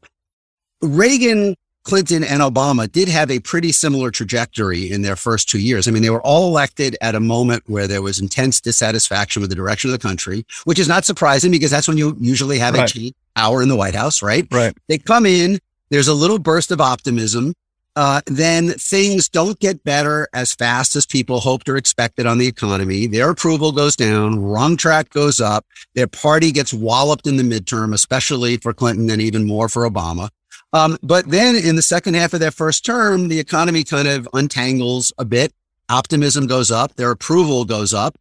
Reagan Clinton and Obama did have a pretty similar trajectory in their first two years. I mean, they were all elected at a moment where there was intense dissatisfaction with the direction of the country, which is not surprising because that's when you usually have right. a key hour in the White House, right?
Right.
They come in, there's a little burst of optimism. Uh, then things don't get better as fast as people hoped or expected on the economy. Their approval goes down, wrong track goes up. Their party gets walloped in the midterm, especially for Clinton and even more for Obama. Um, but then in the second half of their first term, the economy kind of untangles a bit. Optimism goes up. Their approval goes up.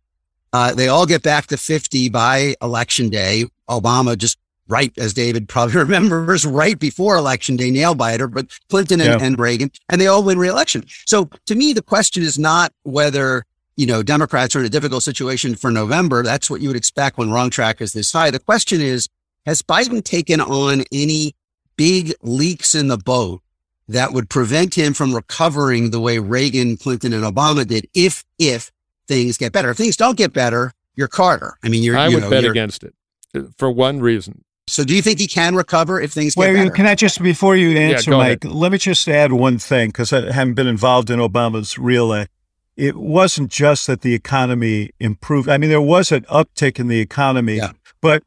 Uh, they all get back to 50 by election day. Obama just right, as David probably remembers, right before election day, nail biter, but Clinton and, yeah. and Reagan, and they all win reelection. So to me, the question is not whether you know, Democrats are in a difficult situation for November. That's what you would expect when wrong track is this high. The question is, has Biden taken on any big leaks in the boat that would prevent him from recovering the way Reagan, Clinton, and Obama did if if things get better. If things don't get better, you're Carter. I mean, you're.
I
you
would
know,
bet against it uh, for one reason.
So, do you think he can recover if things get
Wait,
better?
Can I just before you answer,
yeah,
Mike?
Ahead.
Let me just add one thing because I haven't been involved in Obama's reelect. It wasn't just that the economy improved. I mean, there was an uptick in the economy,
yeah.
but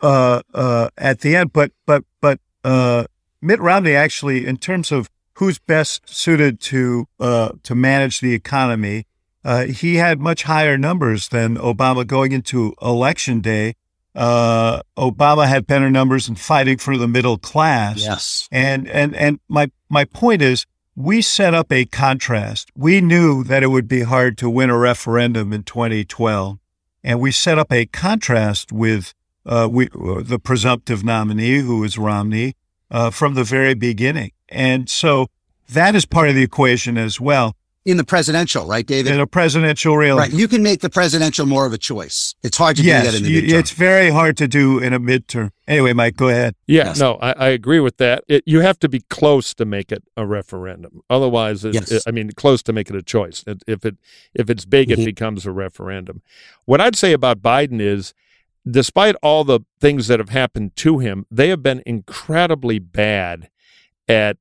uh, uh, at the end, but but but uh, Mitt Romney actually, in terms of who's best suited to uh, to manage the economy, uh, he had much higher numbers than Obama going into election day. Uh, Obama had better numbers in fighting for the middle class.
Yes,
and and and my my point is, we set up a contrast. We knew that it would be hard to win a referendum in 2012, and we set up a contrast with uh, we, the presumptive nominee, who is Romney, uh, from the very beginning. And so that is part of the equation as well.
In the presidential, right, David?
In a presidential real,
right? You can make the presidential more of a choice. It's hard to
yes,
do that in the midterm.
It's very hard to do in a midterm. Anyway, Mike, go ahead.
Yeah,
yes.
no, I, I, agree with that. It, you have to be close to make it a referendum. Otherwise, it,
yes.
it, I mean, close to make it a choice. if it if it's big, mm-hmm. it becomes a referendum. What I'd say about Biden is despite all the things that have happened to him, they have been incredibly bad at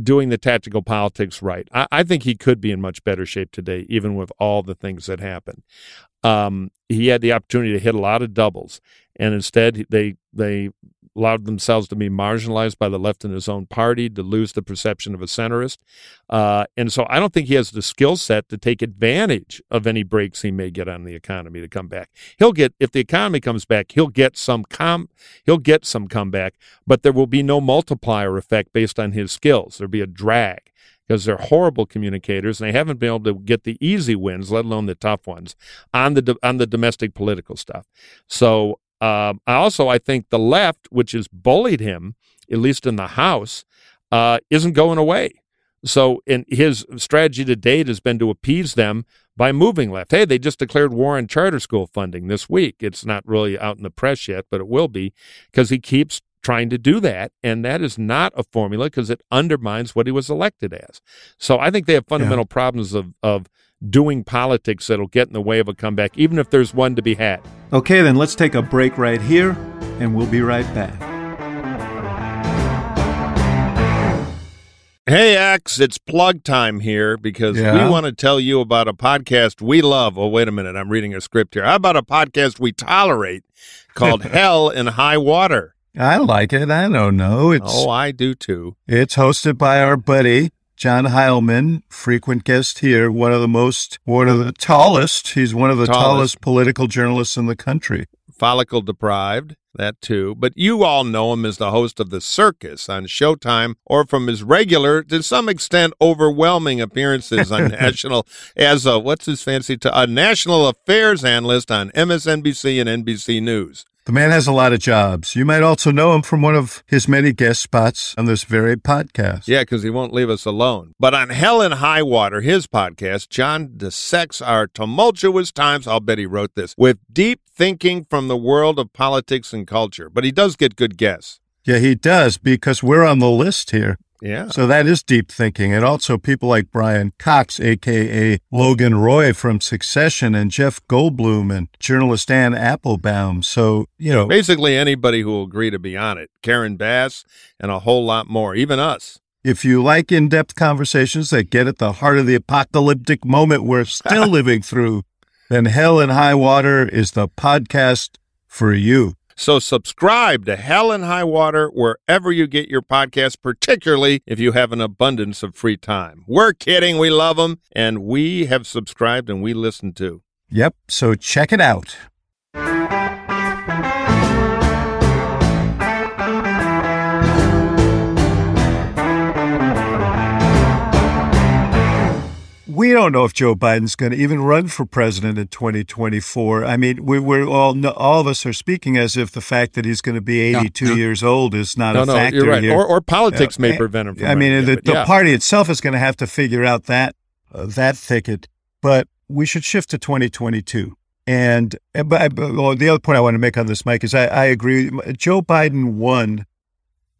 doing the tactical politics right. I, I, think he could be in much better shape today, even with all the things that happened. Um, he had the opportunity to hit a lot of doubles, and instead they they allowed themselves to be marginalized by the left in his own party, to lose the perception of a centrist. Uh, and so I don't think he has the skill set to take advantage of any breaks he may get on the economy to come back. He'll get if the economy comes back, he'll get some com he'll get some comeback, but there will be no multiplier effect based on his skills. There'll be a drag because they're horrible communicators and they haven't been able to get the easy wins, let alone the tough ones, on the on the domestic political stuff. So um, I also I think the left, which has bullied him, at least in the House, uh, isn't going away. So, in his strategy to date has been to appease them by moving left. Hey, they just declared war on charter school funding this week. It's not really out in the press yet, but it will be because he keeps trying to do that. And that is not a formula because it undermines what he was elected as. So I think they have fundamental yeah. problems of, of doing politics that'll get in the way of a comeback, even if there's one to be had.
Okay, then let's take a break right here, and we'll be right back.
Hey, X, it's plug time here because yeah. we want to tell you about a podcast we love. Oh, wait a minute. I'm reading a script here. How about a podcast we tolerate called Hell and High Water?
I like it. I don't know. It's
Oh, I do too.
it's hosted by our buddy John Heilemann, frequent guest here, one of the most, one of the tallest. He's one of the
Tallest.
tallest political journalists in the country.
Follicle deprived, that too. But you all know him as the host of The Circus on Showtime or from his regular, to some extent, overwhelming appearances on national, as a, what's his fancy, t- a national affairs analyst on MSNBC and NBC News.
The man has a lot of jobs. You might also know him from one of his many guest spots on this very podcast.
Yeah, because he won't leave us alone. But on Hell and High Water, his podcast, John dissects our tumultuous times. I'll bet he wrote this with deep thinking from the world of politics and culture. But he does get good guests.
Yeah, he does because we're on the list here.
Yeah.
So that is deep thinking. And also people like Brian Cox, aka Logan Roy from Succession, and Jeff Goldblum and journalist Anne Applebaum. So, you know,
Basically, anybody who will agree to be on it. Karen Bass and a whole lot more, even us.
if you like in depth conversations that get at the heart of the apocalyptic moment we're still living through, then Hell and High Water is the podcast for you.
So subscribe to Hell and High Water wherever you get your podcasts, particularly if you have an abundance of free time. We're kidding. We love them. And we have subscribed and we listen too.
Yep. So check it out. We don't know if Joe Biden's going to even run for president in 2024. I mean, we, we're all all of us are speaking as if the fact that he's going to be 82
no.
years old is not
No,
a
no,
factor
you're right.
here.
Or, or politics may
Uh,
prevent him from
I mean, the,
it,
the
but yeah.
party itself is going to have to figure out that uh, that thicket. But we should shift to 2022. And uh, but, I- but, well, the other point I want to make on this, Mike, is I, I agree. Joe Biden won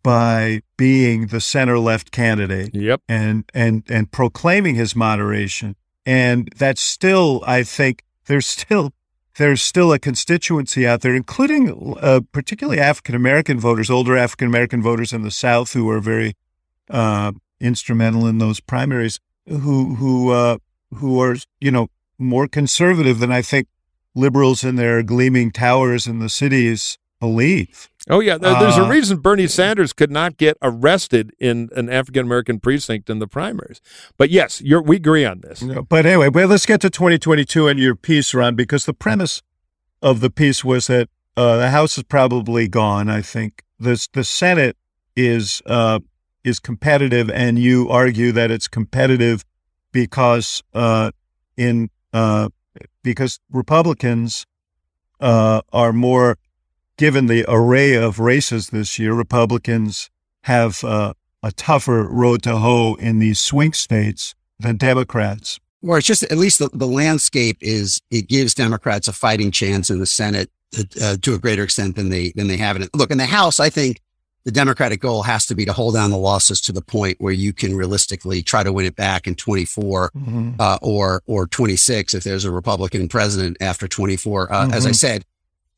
by being the center left candidate
Yep.
and and and proclaiming his moderation. And that's still, I think, there's still there's still a constituency out there, including uh, particularly African American voters, older African American voters in the South, who are very uh, instrumental in those primaries, who who uh, who are you know more conservative than I think liberals in their gleaming towers in the cities believe.
Oh, yeah. There- There's a
Uh,
reason Bernie Sanders could not get arrested in an African American precinct in the primaries. But yes, you're, we agree on this.
No, But anyway, well, let's get to 2022 and your piece, Ron, because the premise of the piece was that uh, the House is probably gone. I think the the Senate is uh, is competitive, and you argue that it's competitive because uh, in uh, because Republicans uh, are more given the array of races this year. Republicans have uh, a tougher road to hoe in these swing states than Democrats.
Or it's just at least the, the landscape is it gives Democrats a fighting chance in the Senate uh, to a greater extent than they than they have in it. Look in the House, I think the Democratic goal has to be to hold down the losses to the point where you can realistically try to win it back in 24 uh, or or 26 if there's a Republican president after 24. Uh, As I
Mhm.
said,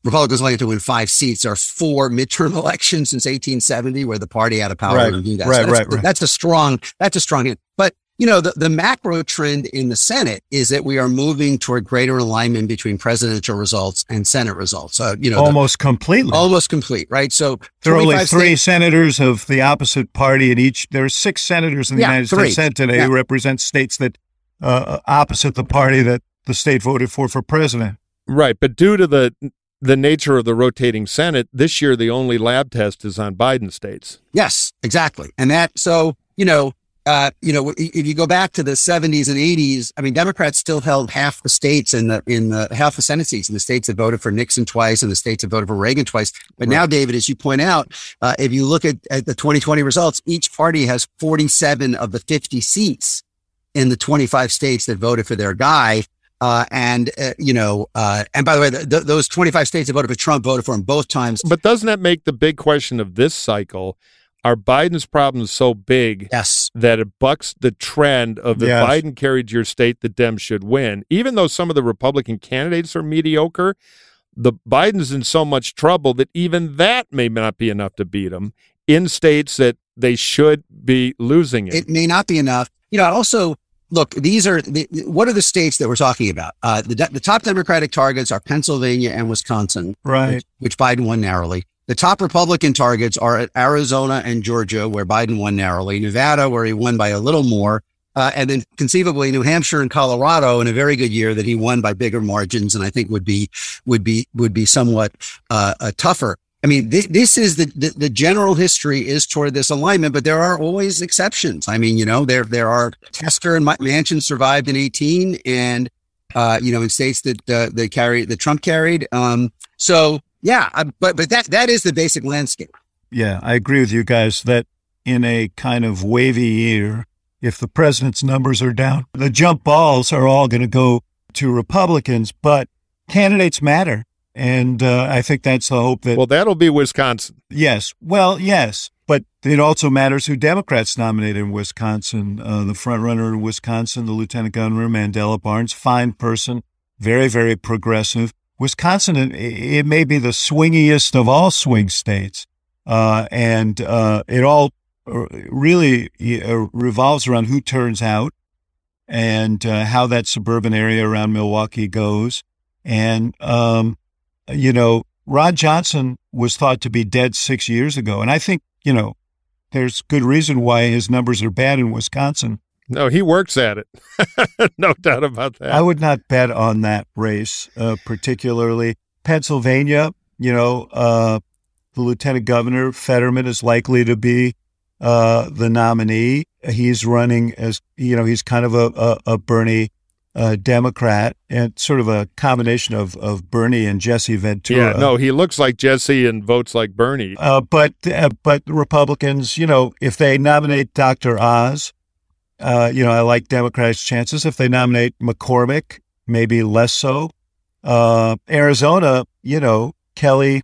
Republicans only have to win five seats. There are four midterm elections since 1870 where the party had a power
Right,
to do that.
right,
that's,
right, right.
that's a strong that's a strong hit. But you know, the, the macro trend in the Senate is that we are moving toward greater alignment between presidential results and Senate results. Uh, you know, the-
Almost completely.
almost complete, right? So
there are only three
states-
senators of the opposite party in each. There are six senators in the
Yeah,
United
three.
States Senate today
Yeah.
who represent states that uh, opposite the party that the state voted for for president.
Right. But due to the the nature of the rotating Senate, this year the only lab test is on Biden states.
Yes, exactly. And that, so, you know, uh, you know, if you go back to the 70s and 80s, I mean, Democrats still held half the states in the in the half the Senate seats in the states that voted for Nixon twice and the states that voted for Reagan twice. But now, David, as you point out, uh, if you look at, at the 2020 results, each party has 47 of the 50 seats in the 25 states that voted for their guy. Uh, and uh, you know, uh, and by the way, th- th- those 25 states that voted for Trump voted for him both times.
But doesn't that make the big question of this cycle? Are Biden's problems so big
Yes,
that it bucks the trend of if
Yes.
Biden carried your state, the Dems should win. Even though some of the Republican candidates are mediocre, the Biden's in so much trouble that even that may not be enough to beat him in states that they should be losing in.
it may not be enough. You know, also look, these are the, what are the states that we're talking about? Uh, the, de- the top Democratic targets are Pennsylvania and Wisconsin,
Right.
which, which Biden won narrowly. The top Republican targets are at Arizona and Georgia, where Biden won narrowly, Nevada, where he won by a little more, uh, and then conceivably New Hampshire and Colorado in a very good year that he won by bigger margins, and I think would be would be would be somewhat uh, uh, tougher. I mean, this, this is the, the, the general history is toward this alignment, but there are always exceptions. I mean, you know, there there are Tester and Manchin survived in eighteen, and uh, you know, in states that uh, that carry that Trump carried. Um, so yeah, I, but but that that is the basic landscape.
Yeah, I agree with you guys that in a kind of wavy year, if the president's numbers are down, the jump balls are all going to go to Republicans, but candidates matter. And uh, I think that's the hope that.
Well, that'll be Wisconsin.
Yes. Well, yes. But it also matters who Democrats nominate in Wisconsin. Uh, the front runner in Wisconsin, the lieutenant governor, Mandela Barnes, fine person, very, very progressive. Wisconsin, it may be the swingiest of all swing states. Uh, and uh, it all uh, really uh, revolves around who turns out and uh, how that suburban area around Milwaukee goes. And, um, you know, Ron Johnson was thought to be dead six years ago. And I think, you know, there's good reason why his numbers are bad in Wisconsin.
No, he works at it. no doubt about that.
I would not bet on that race, uh, particularly Pennsylvania. You know, uh, the lieutenant governor Fetterman is likely to be uh, the nominee. He's running as you know, he's kind of a, a, a Bernie uh, Democrat and sort of a combination of, of Bernie and Jesse Ventura.
Yeah, no, he looks like Jesse and votes like Bernie.
Uh, but uh, but Republicans, you know, if they nominate Dr. Oz, uh, you know, I like Democrats' chances. If they nominate McCormick, maybe less so. Uh, Arizona, you know, Kelly,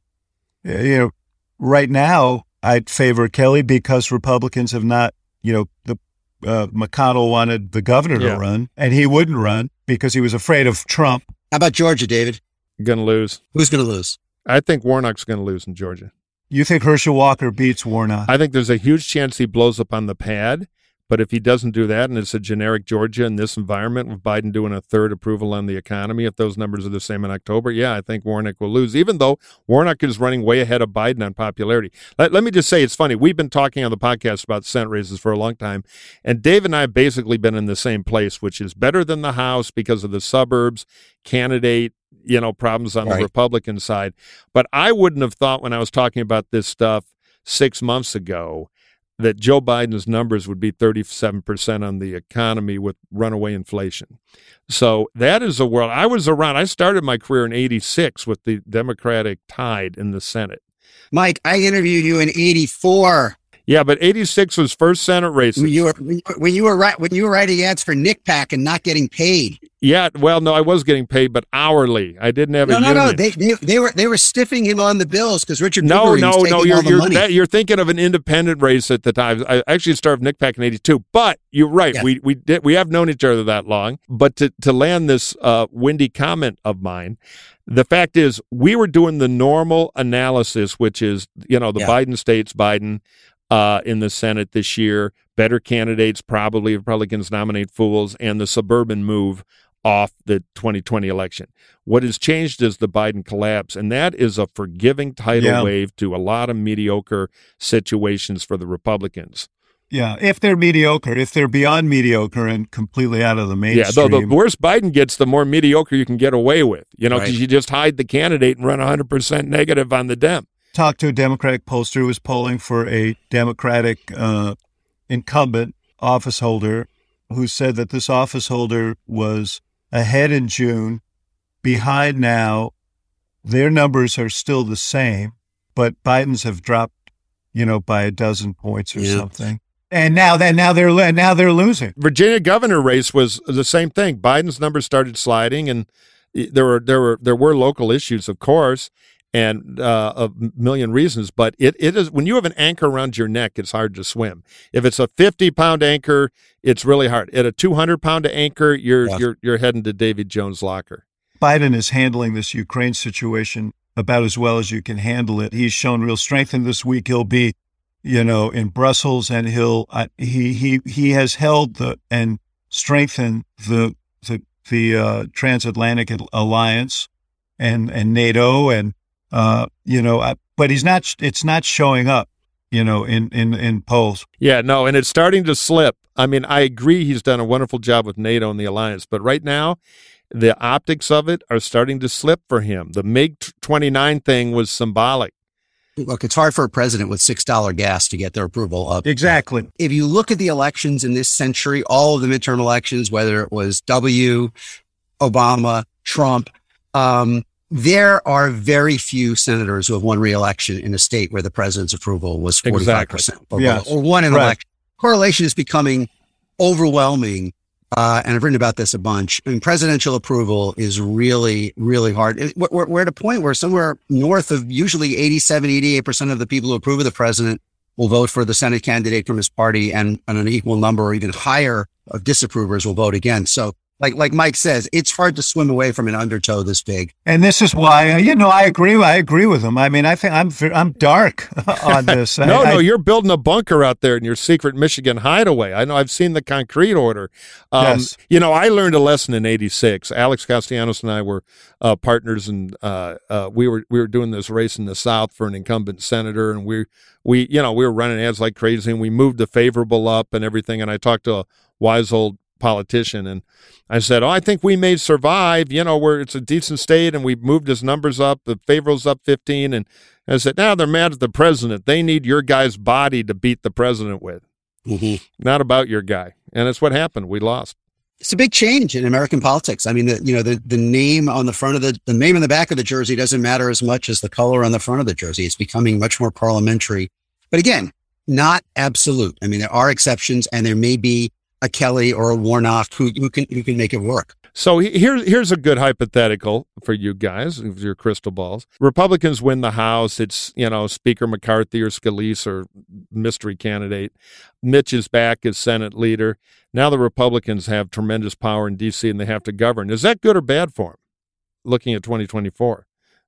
uh, you know, right now I'd favor Kelly because Republicans have not, you know, the uh, McConnell wanted the governor
Yeah.
to run, and he wouldn't run because he was afraid of Trump.
How about Georgia, David?
Going to lose.
Who's going to lose?
I think Warnock's going to lose in Georgia.
You think Herschel Walker beats Warnock?
I think there's a huge chance he blows up on the pad. But if he doesn't do that, and it's a generic Georgia in this environment with Biden doing a third approval on the economy, if those numbers are the same in October, yeah, I think Warnock will lose, even though Warnock is running way ahead of Biden on popularity. Let, let me just say, it's funny. We've been talking on the podcast about Senate races for a long time, and Dave and I have basically been in the same place, which is better than the House because of the suburbs, candidate, you know, problems on
Right.
the Republican side. But I wouldn't have thought when I was talking about this stuff six months ago that Joe Biden's numbers would be 37% on the economy with runaway inflation. So that is a world. I was around, I started my career in 86 with the Democratic tide in the Senate.
Mike, I interviewed you in 84
Yeah, but 86 was first Senate race.
when you were when you were- when you were right when you were writing ads for NCPAC and not getting paid.
Yeah, well, no, I was getting paid, but hourly. I didn't have
No,
a
no,
union.
no. They, they they were they were stiffing him on the bills because Richard
No, no, no. You're you're, that, you're thinking of an independent race at the time. I actually started NCPAC in '82, but you're right.
Yes.
We we did we have known each other that long. But to to land this uh, windy comment of mine, the fact is we were doing the normal analysis, which is you know the
Yeah.
Biden states Biden uh, in the Senate this year, better candidates probably Republicans nominate fools, and the suburban move off the 2020 election. What has changed is the Biden collapse, and that is a forgiving tidal
Yeah.
wave to a lot of mediocre situations for the Republicans.
yeah, if they're mediocre, if they're beyond mediocre and completely out of the
Yeah,
mainstream.
though the worse Biden gets, the more mediocre you can get away with. You know, because
Right.
you just hide the candidate and run 100% negative on the Dem.
Talked to a Democratic pollster who was polling for a Democratic uh, incumbent office holder who said that this office holder was ahead in June, behind now. Their numbers are still the same, but Biden's have dropped, you know, by a dozen points or
Yeah.
something. And now that now they're now they're losing.
Virginia governor race was the same thing. Biden's numbers started sliding, and there were there were there were local issues, of course, and uh, a million reasons. But it, it is when you have an anchor around your neck, it's hard to swim. If it's a fifty pound anchor, it's really hard. At a two hundred pound anchor, you're
Yeah.
you're you're heading to David Jones' locker.
Biden is handling this Ukraine situation about as well as you can handle it. He's shown real strength, and this week he'll be, you know, in Brussels, and he'll uh, he he he has held the and strengthened the the the uh, transatlantic alliance and and NATO, and uh, you know, I, but he's not. It's not showing up, you know, in in in polls.
Yeah, no, and it's starting to slip. I mean, I agree he's done a wonderful job with NATO and the alliance, but right now, the optics of it are starting to slip for him. The MiG 29 thing was symbolic.
Look, it's hard for a president with $6 gas to get their approval up.
Exactly.
If you look at the elections in this century, all of the midterm elections, whether it was W, Obama, Trump, um, there are very few senators who have won re-election in a state where the president's approval was 45%
Exactly.
or,
Yes.
or one in
Right.
election. Correlation is becoming overwhelming. Uh, and I've written about this a bunch. I mean, presidential approval is really, really hard. It- We're, we're at a point where somewhere north of usually 87, 88% of the people who approve of the president will vote for the Senate candidate from his party and, and an equal number or even higher of disapprovers will vote against. So like, like Mike says, it's hard to swim away from an undertow this big.
And this is why, uh, you know, I agree. I agree with him. I mean, I think I'm I'm dark on this.
No,
I,
no,
I-
you're building a bunker out there in your secret Michigan hideaway. I know I've seen the concrete order. Um,
Yes.
You know, I learned a lesson in '86. Alex Castellanos and I were uh, partners, and uh, uh, we were we were doing this race in the South for an incumbent senator, and we we you know we were running ads like crazy, and we moved the favorable up and everything. And I talked to a wise old politician, and I said, "Oh, I think we may survive. You know, where it's a decent state, and we've moved his numbers up. The favorable's up 15, and I said, now they're mad at the president. They need your guy's body to beat the president with, mm-hmm. not about your guy. And that's what happened. We lost.
It's a big change in American politics. I mean, the, you know, the, the name on the front of the, the name on the back of the jersey doesn't matter as much as the color on the front of the jersey. It's becoming much more parliamentary, but again, not absolute. I mean, there are exceptions and there may be a Kelly or a Warnock who, who can, who can make it work.
So he- here, here's a good hypothetical for you guys, with your crystal balls. Republicans win the House. It's, you know, Speaker McCarthy or Scalise or mystery candidate. Mitch is back as Senate leader. Now the Republicans have tremendous power in D.C. and they have to govern. Is that good or bad for him, looking at 2024?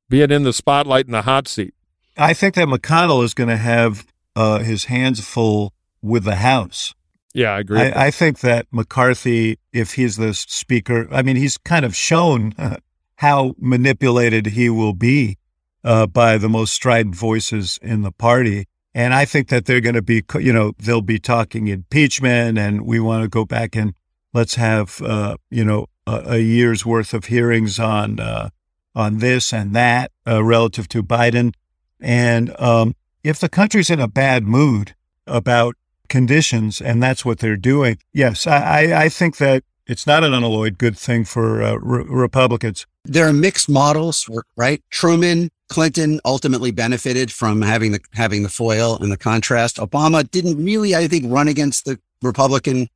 Being in the spotlight in the hot seat.
I think that McConnell is going to have uh, his hands full with the House.
Yeah, I agree.
I, I think that McCarthy, if he's the speaker, I mean, he's kind of shown how manipulated he will be uh, by the most strident voices in the party. And I think that they're going to be, you know, they'll be talking impeachment and we want to go back and let's have, uh, you know, a, a year's worth of hearings on, uh, on this and that uh, relative to Biden. And um, if the country's in a bad mood about conditions, and that's what they're doing. Yes, I, I, think that it's not an unalloyed good thing for uh, re- Republicans.
There are mixed models, right? Truman, Clinton ultimately benefited from having the having the foil and the contrast. Obama didn't really, I think, run against the Republican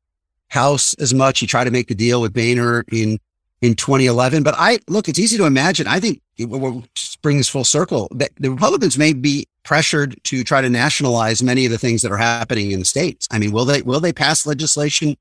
House as much. He tried to make the deal with Boehner in in 2011. But I look, it's easy to imagine. I think it will bring this full circle that the Republicans may be pressured to try to nationalize many of the things that are happening in the states. I mean, will they will they pass legislation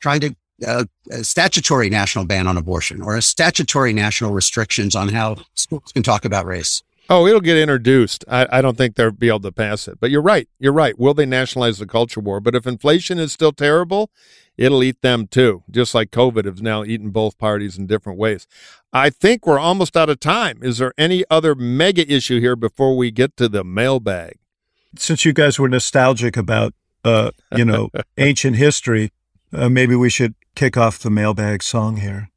trying to uh, a statutory national ban on abortion or a statutory national restrictions on how schools can talk about race?
Oh, it'll get introduced. I, I don't think they'll be able to pass it. But you're right. You're right. Will they nationalize the culture war? But if inflation is still terrible, it'll eat them too, just like COVID has now eaten both parties in different ways. I think we're almost out of time. Is there any other mega issue here before we get to the mailbag?
Since you guys were nostalgic about, uh, you know, ancient history, uh, maybe we should kick off the mailbag song here.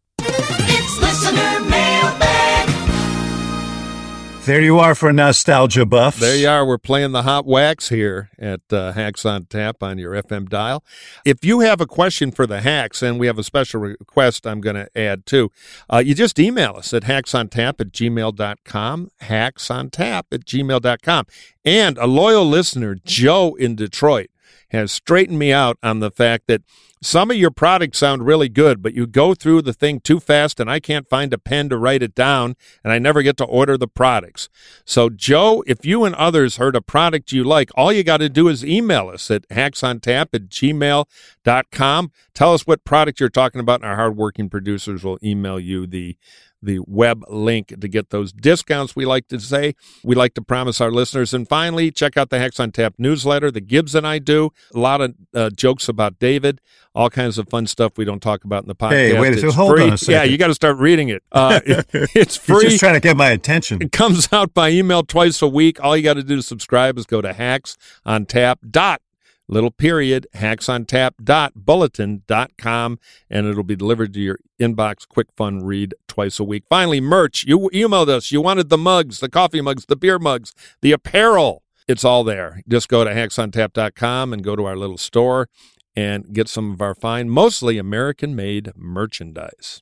There you are for nostalgia buffs.
There you are. We're playing the hot wax here at uh, Hacks on Tap on your FM dial. If you have a question for the Hacks, and we have a special request I'm going to add too, uh, you just email us at hacksontap at gmail.com, hacksontap at gmail.com. And a loyal listener, Joe in Detroit, has straightened me out on the fact that some of your products sound really good, but you go through the thing too fast and I can't find a pen to write it down and I never get to order the products. So, Joe, if you and others heard a product you like, all you got to do is email us at hacksontap at gmail.com. Tell us what product you're talking about, and our hardworking producers will email you the the web link to get those discounts we like to say. We like to promise our listeners. And finally, check out the Hacks on Tap newsletter that Gibbs and I do. A lot of uh, jokes about David, all kinds of fun stuff we don't talk about in the podcast.
Hey, wait a
It's
second. Hold
free.
on a second.
Yeah, you got to start reading it. Uh, it- it's
He's
free.
just trying to get my attention.
It comes out by email twice a week. All you got to do to subscribe is go to hacks on tap dot little period hacks on tap dot bulletin dot com and it'll be delivered to your inbox. Quick fun read twice a week. Finally merch. You emailed us. You wanted the mugs the coffee mugs the beer mugs the apparel. It's all there. Just go to hacksontap.com and go to our little store and get some of our fine mostly american made merchandise.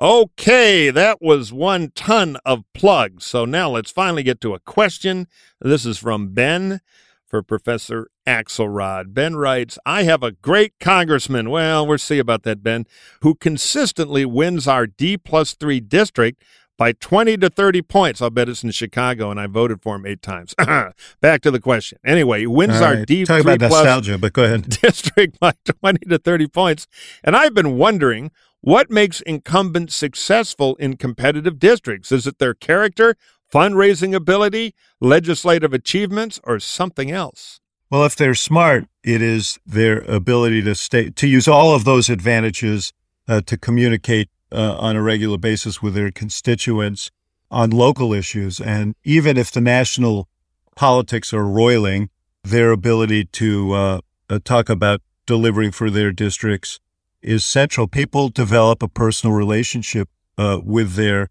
Okay, that was one ton of plugs. So now let's finally get to a question. This is from Ben for Professor Axelrod. Ben writes, I have a great congressman. Well, we'll see about that, Ben, who consistently wins our D plus three district by 20 to 30 points. I'll bet it's in Chicago, and I voted for him eight times. Back to the question. Anyway, he wins
All
our. D
Talk
three
about
plus
nostalgia, but go ahead.
district by 20 to 30 points. And I've been wondering what makes incumbents successful in competitive districts? Is it their character, fundraising ability, legislative achievements, or something else?
Well, if they're smart, it is their ability to stay to use all of those advantages uh, to communicate uh, on a regular basis with their constituents on local issues, and even if the national politics are roiling, their ability to uh, uh, talk about delivering for their districts is central. People develop a personal relationship uh, with their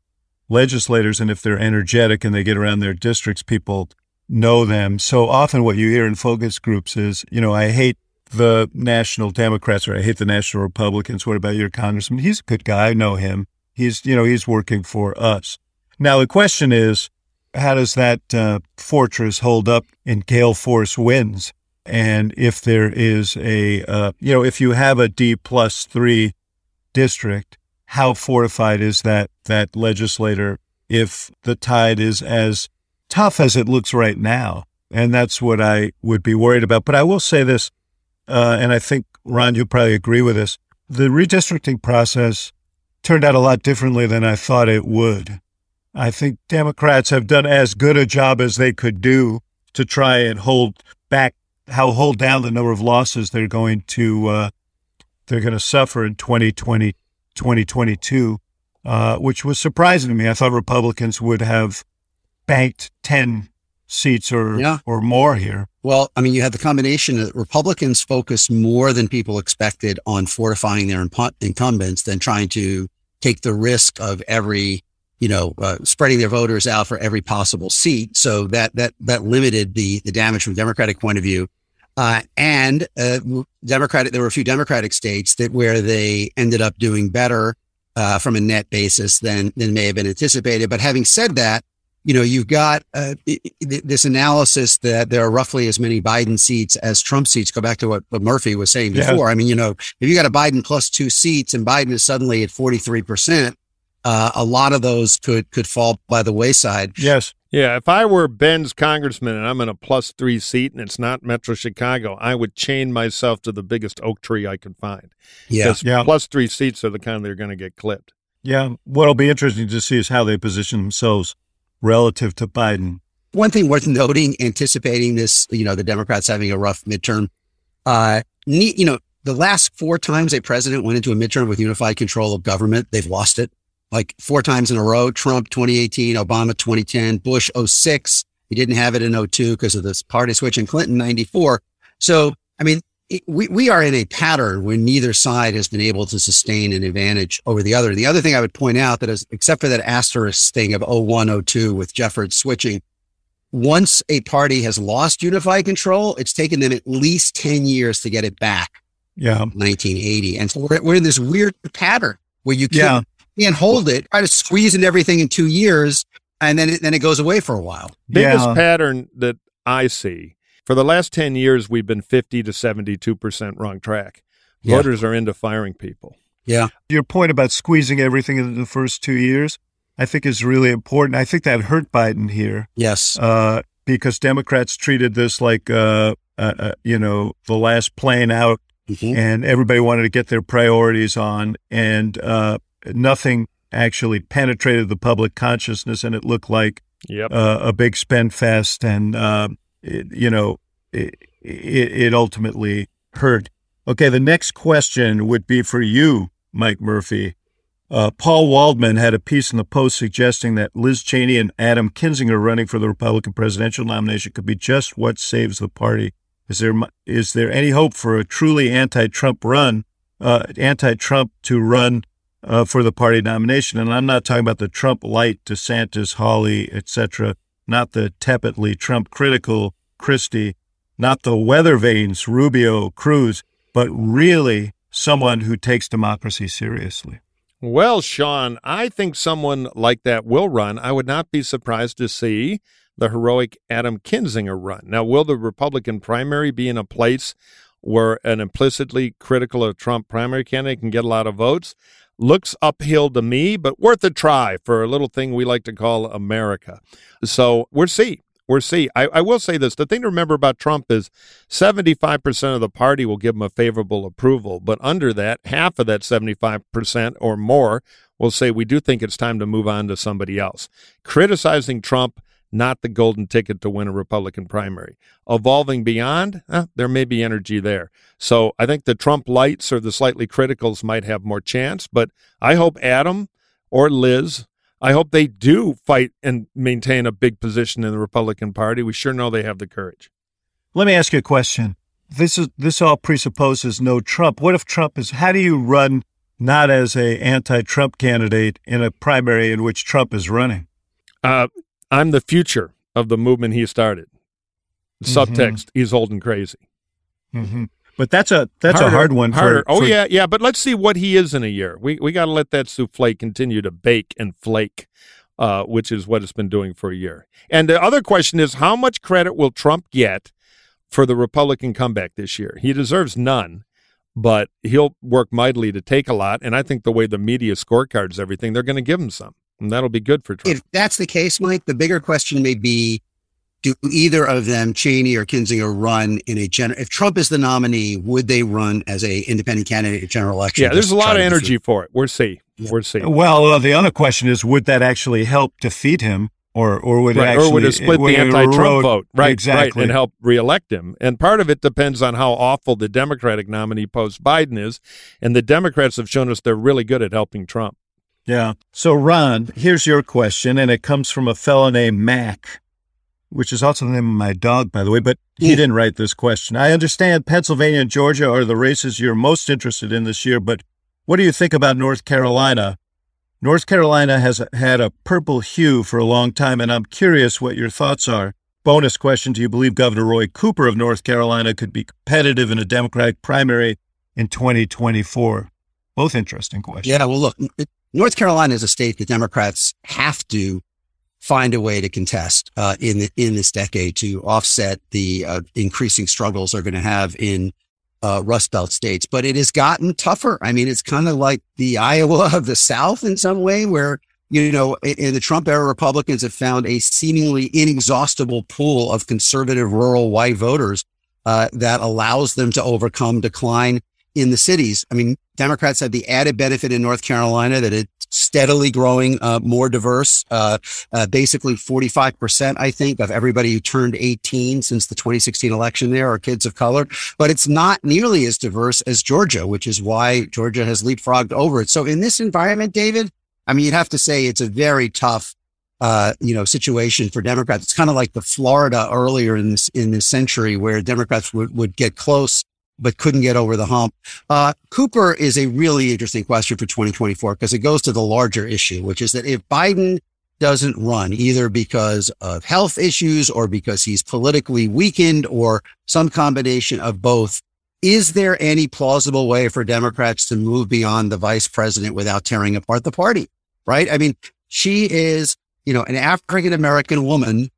legislators, and if they're energetic and they get around their districts, people know them. So often what you hear in focus groups is, you know, I hate the national Democrats or I hate the national Republicans. What about your congressman? He's a good guy. I know him. He's, you know, he's working for us. Now the question is, how does that uh, fortress hold up in gale force winds? And if there is a, uh, you know, if you have a D plus three district, how fortified is that that legislator if the tide is as tough as it looks right now? And that's what I would be worried about. But I will say this, uh, and I think Ron, you'll probably agree with this: the redistricting process turned out a lot differently than I thought it would. I think Democrats have done as good a job as they could do to try and hold back, how hold down the number of losses they're going to uh, they're going to suffer in 2020, 2022, uh, which was surprising to me. I thought Republicans would have banked 10 seats or
Yeah.
or more here.
Well, I mean, you had the combination that Republicans focused more than people expected on fortifying their incumbents than trying to take the risk of every, you know, uh, spreading their voters out for every possible seat. So that that that limited the the damage from a Democratic point of view. Uh, and uh, Democratic, there were a few Democratic states that where they ended up doing better uh, from a net basis than than may have been anticipated. But having said that, you know, you've got uh, this analysis that there are roughly as many Biden seats as Trump seats. Go back to what, what Murphy was saying
Yeah.
before. I mean, you know, if you got a Biden plus two seats and Biden is suddenly at 43%, uh, a lot of those could, could fall by the wayside.
Yes.
Yeah, if I were Ben's congressman and I'm in a plus three seat and it's not Metro Chicago, I would chain myself to the biggest oak tree I could find.
Yeah.
'Cause
Yeah.
plus three seats are the kind that are going to get clipped.
Yeah. What'll be interesting to see is how they position themselves relative to Biden.
One thing worth noting, anticipating this, you know, the Democrats having a rough midterm, uh, ne- you know, the last four times a president went into a midterm with unified control of government, they've lost it. Like four times in a row, Trump 2018, Obama 2010, Bush 06. He didn't have it in 02 because of this party switch and Clinton 94. So, I mean, it, we, we are in a pattern where neither side has been able to sustain an advantage over the other. The other thing I would point out that is, except for that asterisk thing of 01, 02 with Jeffords switching, once a party has lost unified control, it's taken them at least 10 years to get it back,
Yeah.
1980. And so we're, we're in this weird pattern where you
Yeah.
Can't, can't hold it, try to squeeze in everything in two years, and then it, then it goes away for a while.
Biggest
Yeah.
pattern that I see for the last 10 years, we've been 50 to 72% wrong track.
Yeah.
Voters are into firing people.
Yeah.
Your point about squeezing everything in the first two years, I think is really important. I think that hurt Biden here.
Yes.
uh, because Democrats treated this like, uh, uh, uh, you know, the last plane out,
Mhm.
and everybody wanted to get their priorities on, and uh, nothing actually penetrated the public consciousness, and it looked like
Yep.
uh, a big spend fest, and uh, it, you know, it, it, it ultimately hurt. Okay, the next question would be for you, Mike Murphy. Uh, Paul Waldman had a piece in the Post suggesting that Liz Cheney and Adam Kinzinger running for the Republican presidential nomination could be just what saves the party. Is there is there any hope for a truly anti-Trump run, uh, anti-Trump to run uh, for the party nomination? And I'm not talking about the Trump light, DeSantis, Hawley, etc., not the tepidly Trump critical Christie, not the weather vanes, Rubio, Cruz, but really someone who takes democracy seriously.
Well, Sean, I think someone like that will run. I would not be surprised to see the heroic Adam Kinzinger run. Now, will the Republican primary be in a place where an implicitly critical of Trump primary candidate can get a lot of votes? Looks uphill to me, but worth a try for a little thing we like to call America. So we'll see. We'll see. I, I will say this the thing to remember about Trump is 75% of the party will give him a favorable approval, but under that, half of that 75% or more will say, We do think it's time to move on to somebody else. Criticizing Trump, not the golden ticket to win a Republican primary. Evolving beyond, eh, there may be energy there. So I think the Trump lights or the slightly criticals might have more chance, but I hope Adam or Liz I hope they do fight and maintain a big position in the Republican Party. We sure know they have the courage.
Let me ask you a question. This is this all presupposes no Trump. What if Trump is? How do you run not as a anti-Trump candidate in a primary in which Trump is running?
Uh, I'm the future of the movement he started. Subtext: He's old and crazy.
Mm-hmm. But that's a that's
Harder,
a hard one.
Harder.
For,
oh
for-
yeah, yeah. But let's see what he is in a year. We we got to let that souffle continue to bake and flake, uh, which is what it's been doing for a year. And the other question is, how much credit will Trump get for the Republican comeback this year? He deserves none, but he'll work mightily to take a lot. And I think the way the media scorecards everything, they're going to give him some, and that'll be good for Trump.
If that's the case, Mike, the bigger question may be do either of them, Cheney or Kinzinger, run in a general? If Trump is the nominee, would they run as a independent candidate at general election?
yeah, there's a lot of energy
defeat-
for it. We're see. We're see.
Well, uh, the other question is, would that actually help defeat him, or or would it
Right,
actually
or would it split
would
the anti-Trump vote, right?
Exactly.
right, and help reelect him. And part of it depends on how awful the Democratic nominee post Biden is, and the Democrats have shown us they're really good at helping Trump.
Yeah. So, Ron, here's your question, and it comes from a fellow named Mac, which is also the name of my dog, by the way, but he didn't write this question. I understand Pennsylvania and Georgia are the races you're most interested in this year, but what do you think about North Carolina? North Carolina has had a purple hue for a long time, and I'm curious what your thoughts are. Bonus question Do you believe Governor Roy Cooper of North Carolina could be competitive in a Democratic primary in 2024? Both interesting questions.
Yeah, well, look, it- North Carolina is a state that Democrats have to find a way to contest uh, in the, in this decade to offset the uh, increasing struggles they're going to have in uh, Rust Belt states. But it has gotten tougher. I mean, it's kind of like the Iowa of the South in some way, where you know, in, the Trump era, Republicans have found a seemingly inexhaustible pool of conservative rural white voters uh, that allows them to overcome decline in the cities. I mean, Democrats have the added benefit in North Carolina that it's steadily growing uh, more diverse. Uh, uh, basically, 45%, I think, of everybody who turned 18 since the 2016 election there are kids of color. But it's not nearly as diverse as Georgia, which is why Georgia has leapfrogged over it. So in this environment, David, I mean, you'd have to say it's a very tough uh, you know, situation for Democrats. It's kind of like the Florida earlier in this in this century where Democrats would, would get close but couldn't get over the hump. Uh, Cooper is a really interesting question for 2024 because it goes to the larger issue, which is that if Biden doesn't run either because of health issues or because he's politically weakened or some combination of both, is there any plausible way for Democrats to move beyond the vice president without tearing apart the party? Right? I mean, she is, you know, an African American woman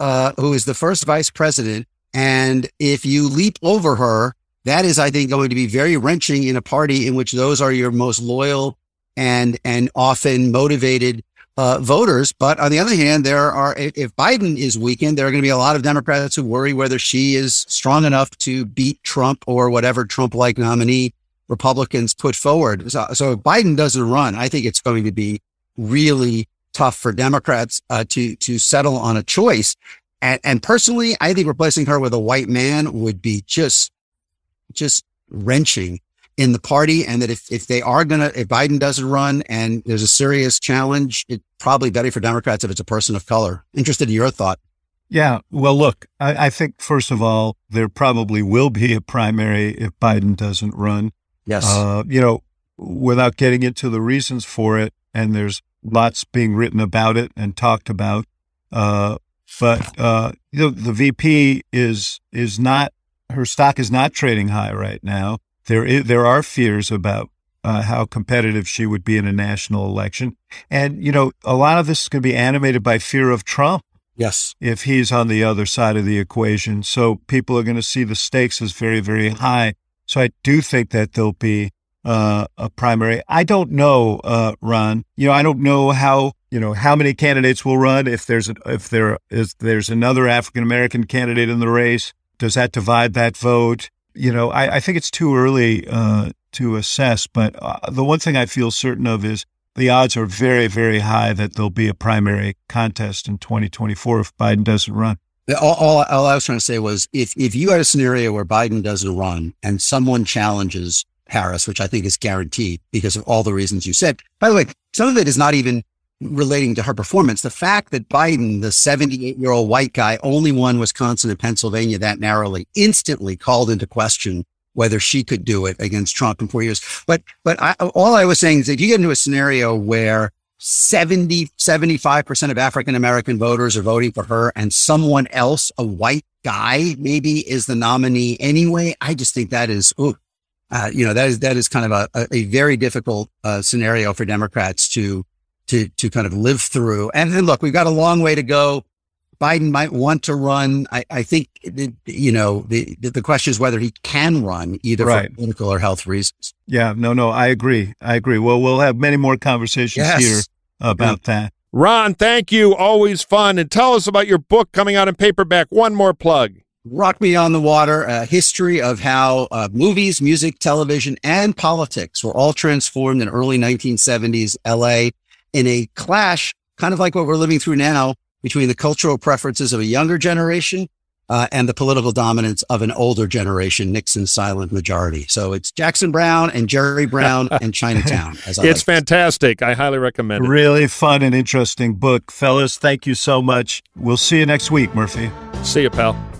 uh, who is the first vice president. And if you leap over her, that is, I think, going to be very wrenching in a party in which those are your most loyal and and often motivated uh, voters. But on the other hand, there are if Biden is weakened, there are going to be a lot of Democrats who worry whether she is strong enough to beat Trump or whatever Trump-like nominee Republicans put forward. So, so if Biden doesn't run, I think it's going to be really tough for Democrats uh, to to settle on a choice. And, and personally, I think replacing her with a white man would be just just wrenching in the party. And that if if they are gonna if Biden doesn't run and there's a serious challenge, it's probably better for Democrats if it's a person of color. Interested in your thought.
Yeah. Well, look, I, I think first of all, there probably will be a primary if Biden doesn't run.
Yes.
Uh, you know, without getting into the reasons for it, and there's lots being written about it and talked about. Uh, but uh, you know, the VP is is not her stock is not trading high right now. There is, there are fears about uh, how competitive she would be in a national election, and you know, a lot of this is going to be animated by fear of Trump
yes.
if he's on the other side of the equation. So people are going to see the stakes as very, very high. So I do think that there'll be uh, a primary. I don't know, uh, Ron. You know, I don't know how you know how many candidates will run. If there's a, if there is there's another African American candidate in the race, does that divide that vote? You know, I, I think it's too early uh, to assess. But uh, the one thing I feel certain of is the odds are very, very high that there'll be a primary contest in 2024 if Biden doesn't run.
All, all, all I was trying to say was if, if you had a scenario where Biden doesn't run and someone challenges Harris, which I think is guaranteed because of all the reasons you said. By the way, some of it is not even relating to her performance. The fact that Biden, the 78 year old white guy, only won Wisconsin and Pennsylvania that narrowly instantly called into question whether she could do it against Trump in four years. But, but I, all I was saying is if you get into a scenario where 70, 75% of African American voters are voting for her and someone else, a white guy, maybe is the nominee anyway, I just think that is, ooh, uh, you know, that is, that is kind of a, a very difficult uh, scenario for Democrats to, to, to kind of live through. And, and look, we've got a long way to go. Biden might want to run. I, I think, you know, the, the question is whether he can run either
Right.
for political or health reasons.
Yeah, no, no, I agree. I agree. Well, we'll have many more conversations
Yes.
here about that.
Ron, thank you. Always fun. And tell us about your book coming out in paperback. One more plug.
Rock Me on the Water, a history of how uh, movies, music, television, and politics were all transformed in early 1970s LA in a clash, kind of like what we're living through now between the cultural preferences of a younger generation uh, and the political dominance of an older generation, Nixon's silent majority. So it's Jackson Browne and Jerry Brown and Chinatown. As I
It's
like.
fantastic. I highly recommend it.
Really fun and interesting book. Fellas, thank you so much. We'll see you next week, Murphy.
See you, pal.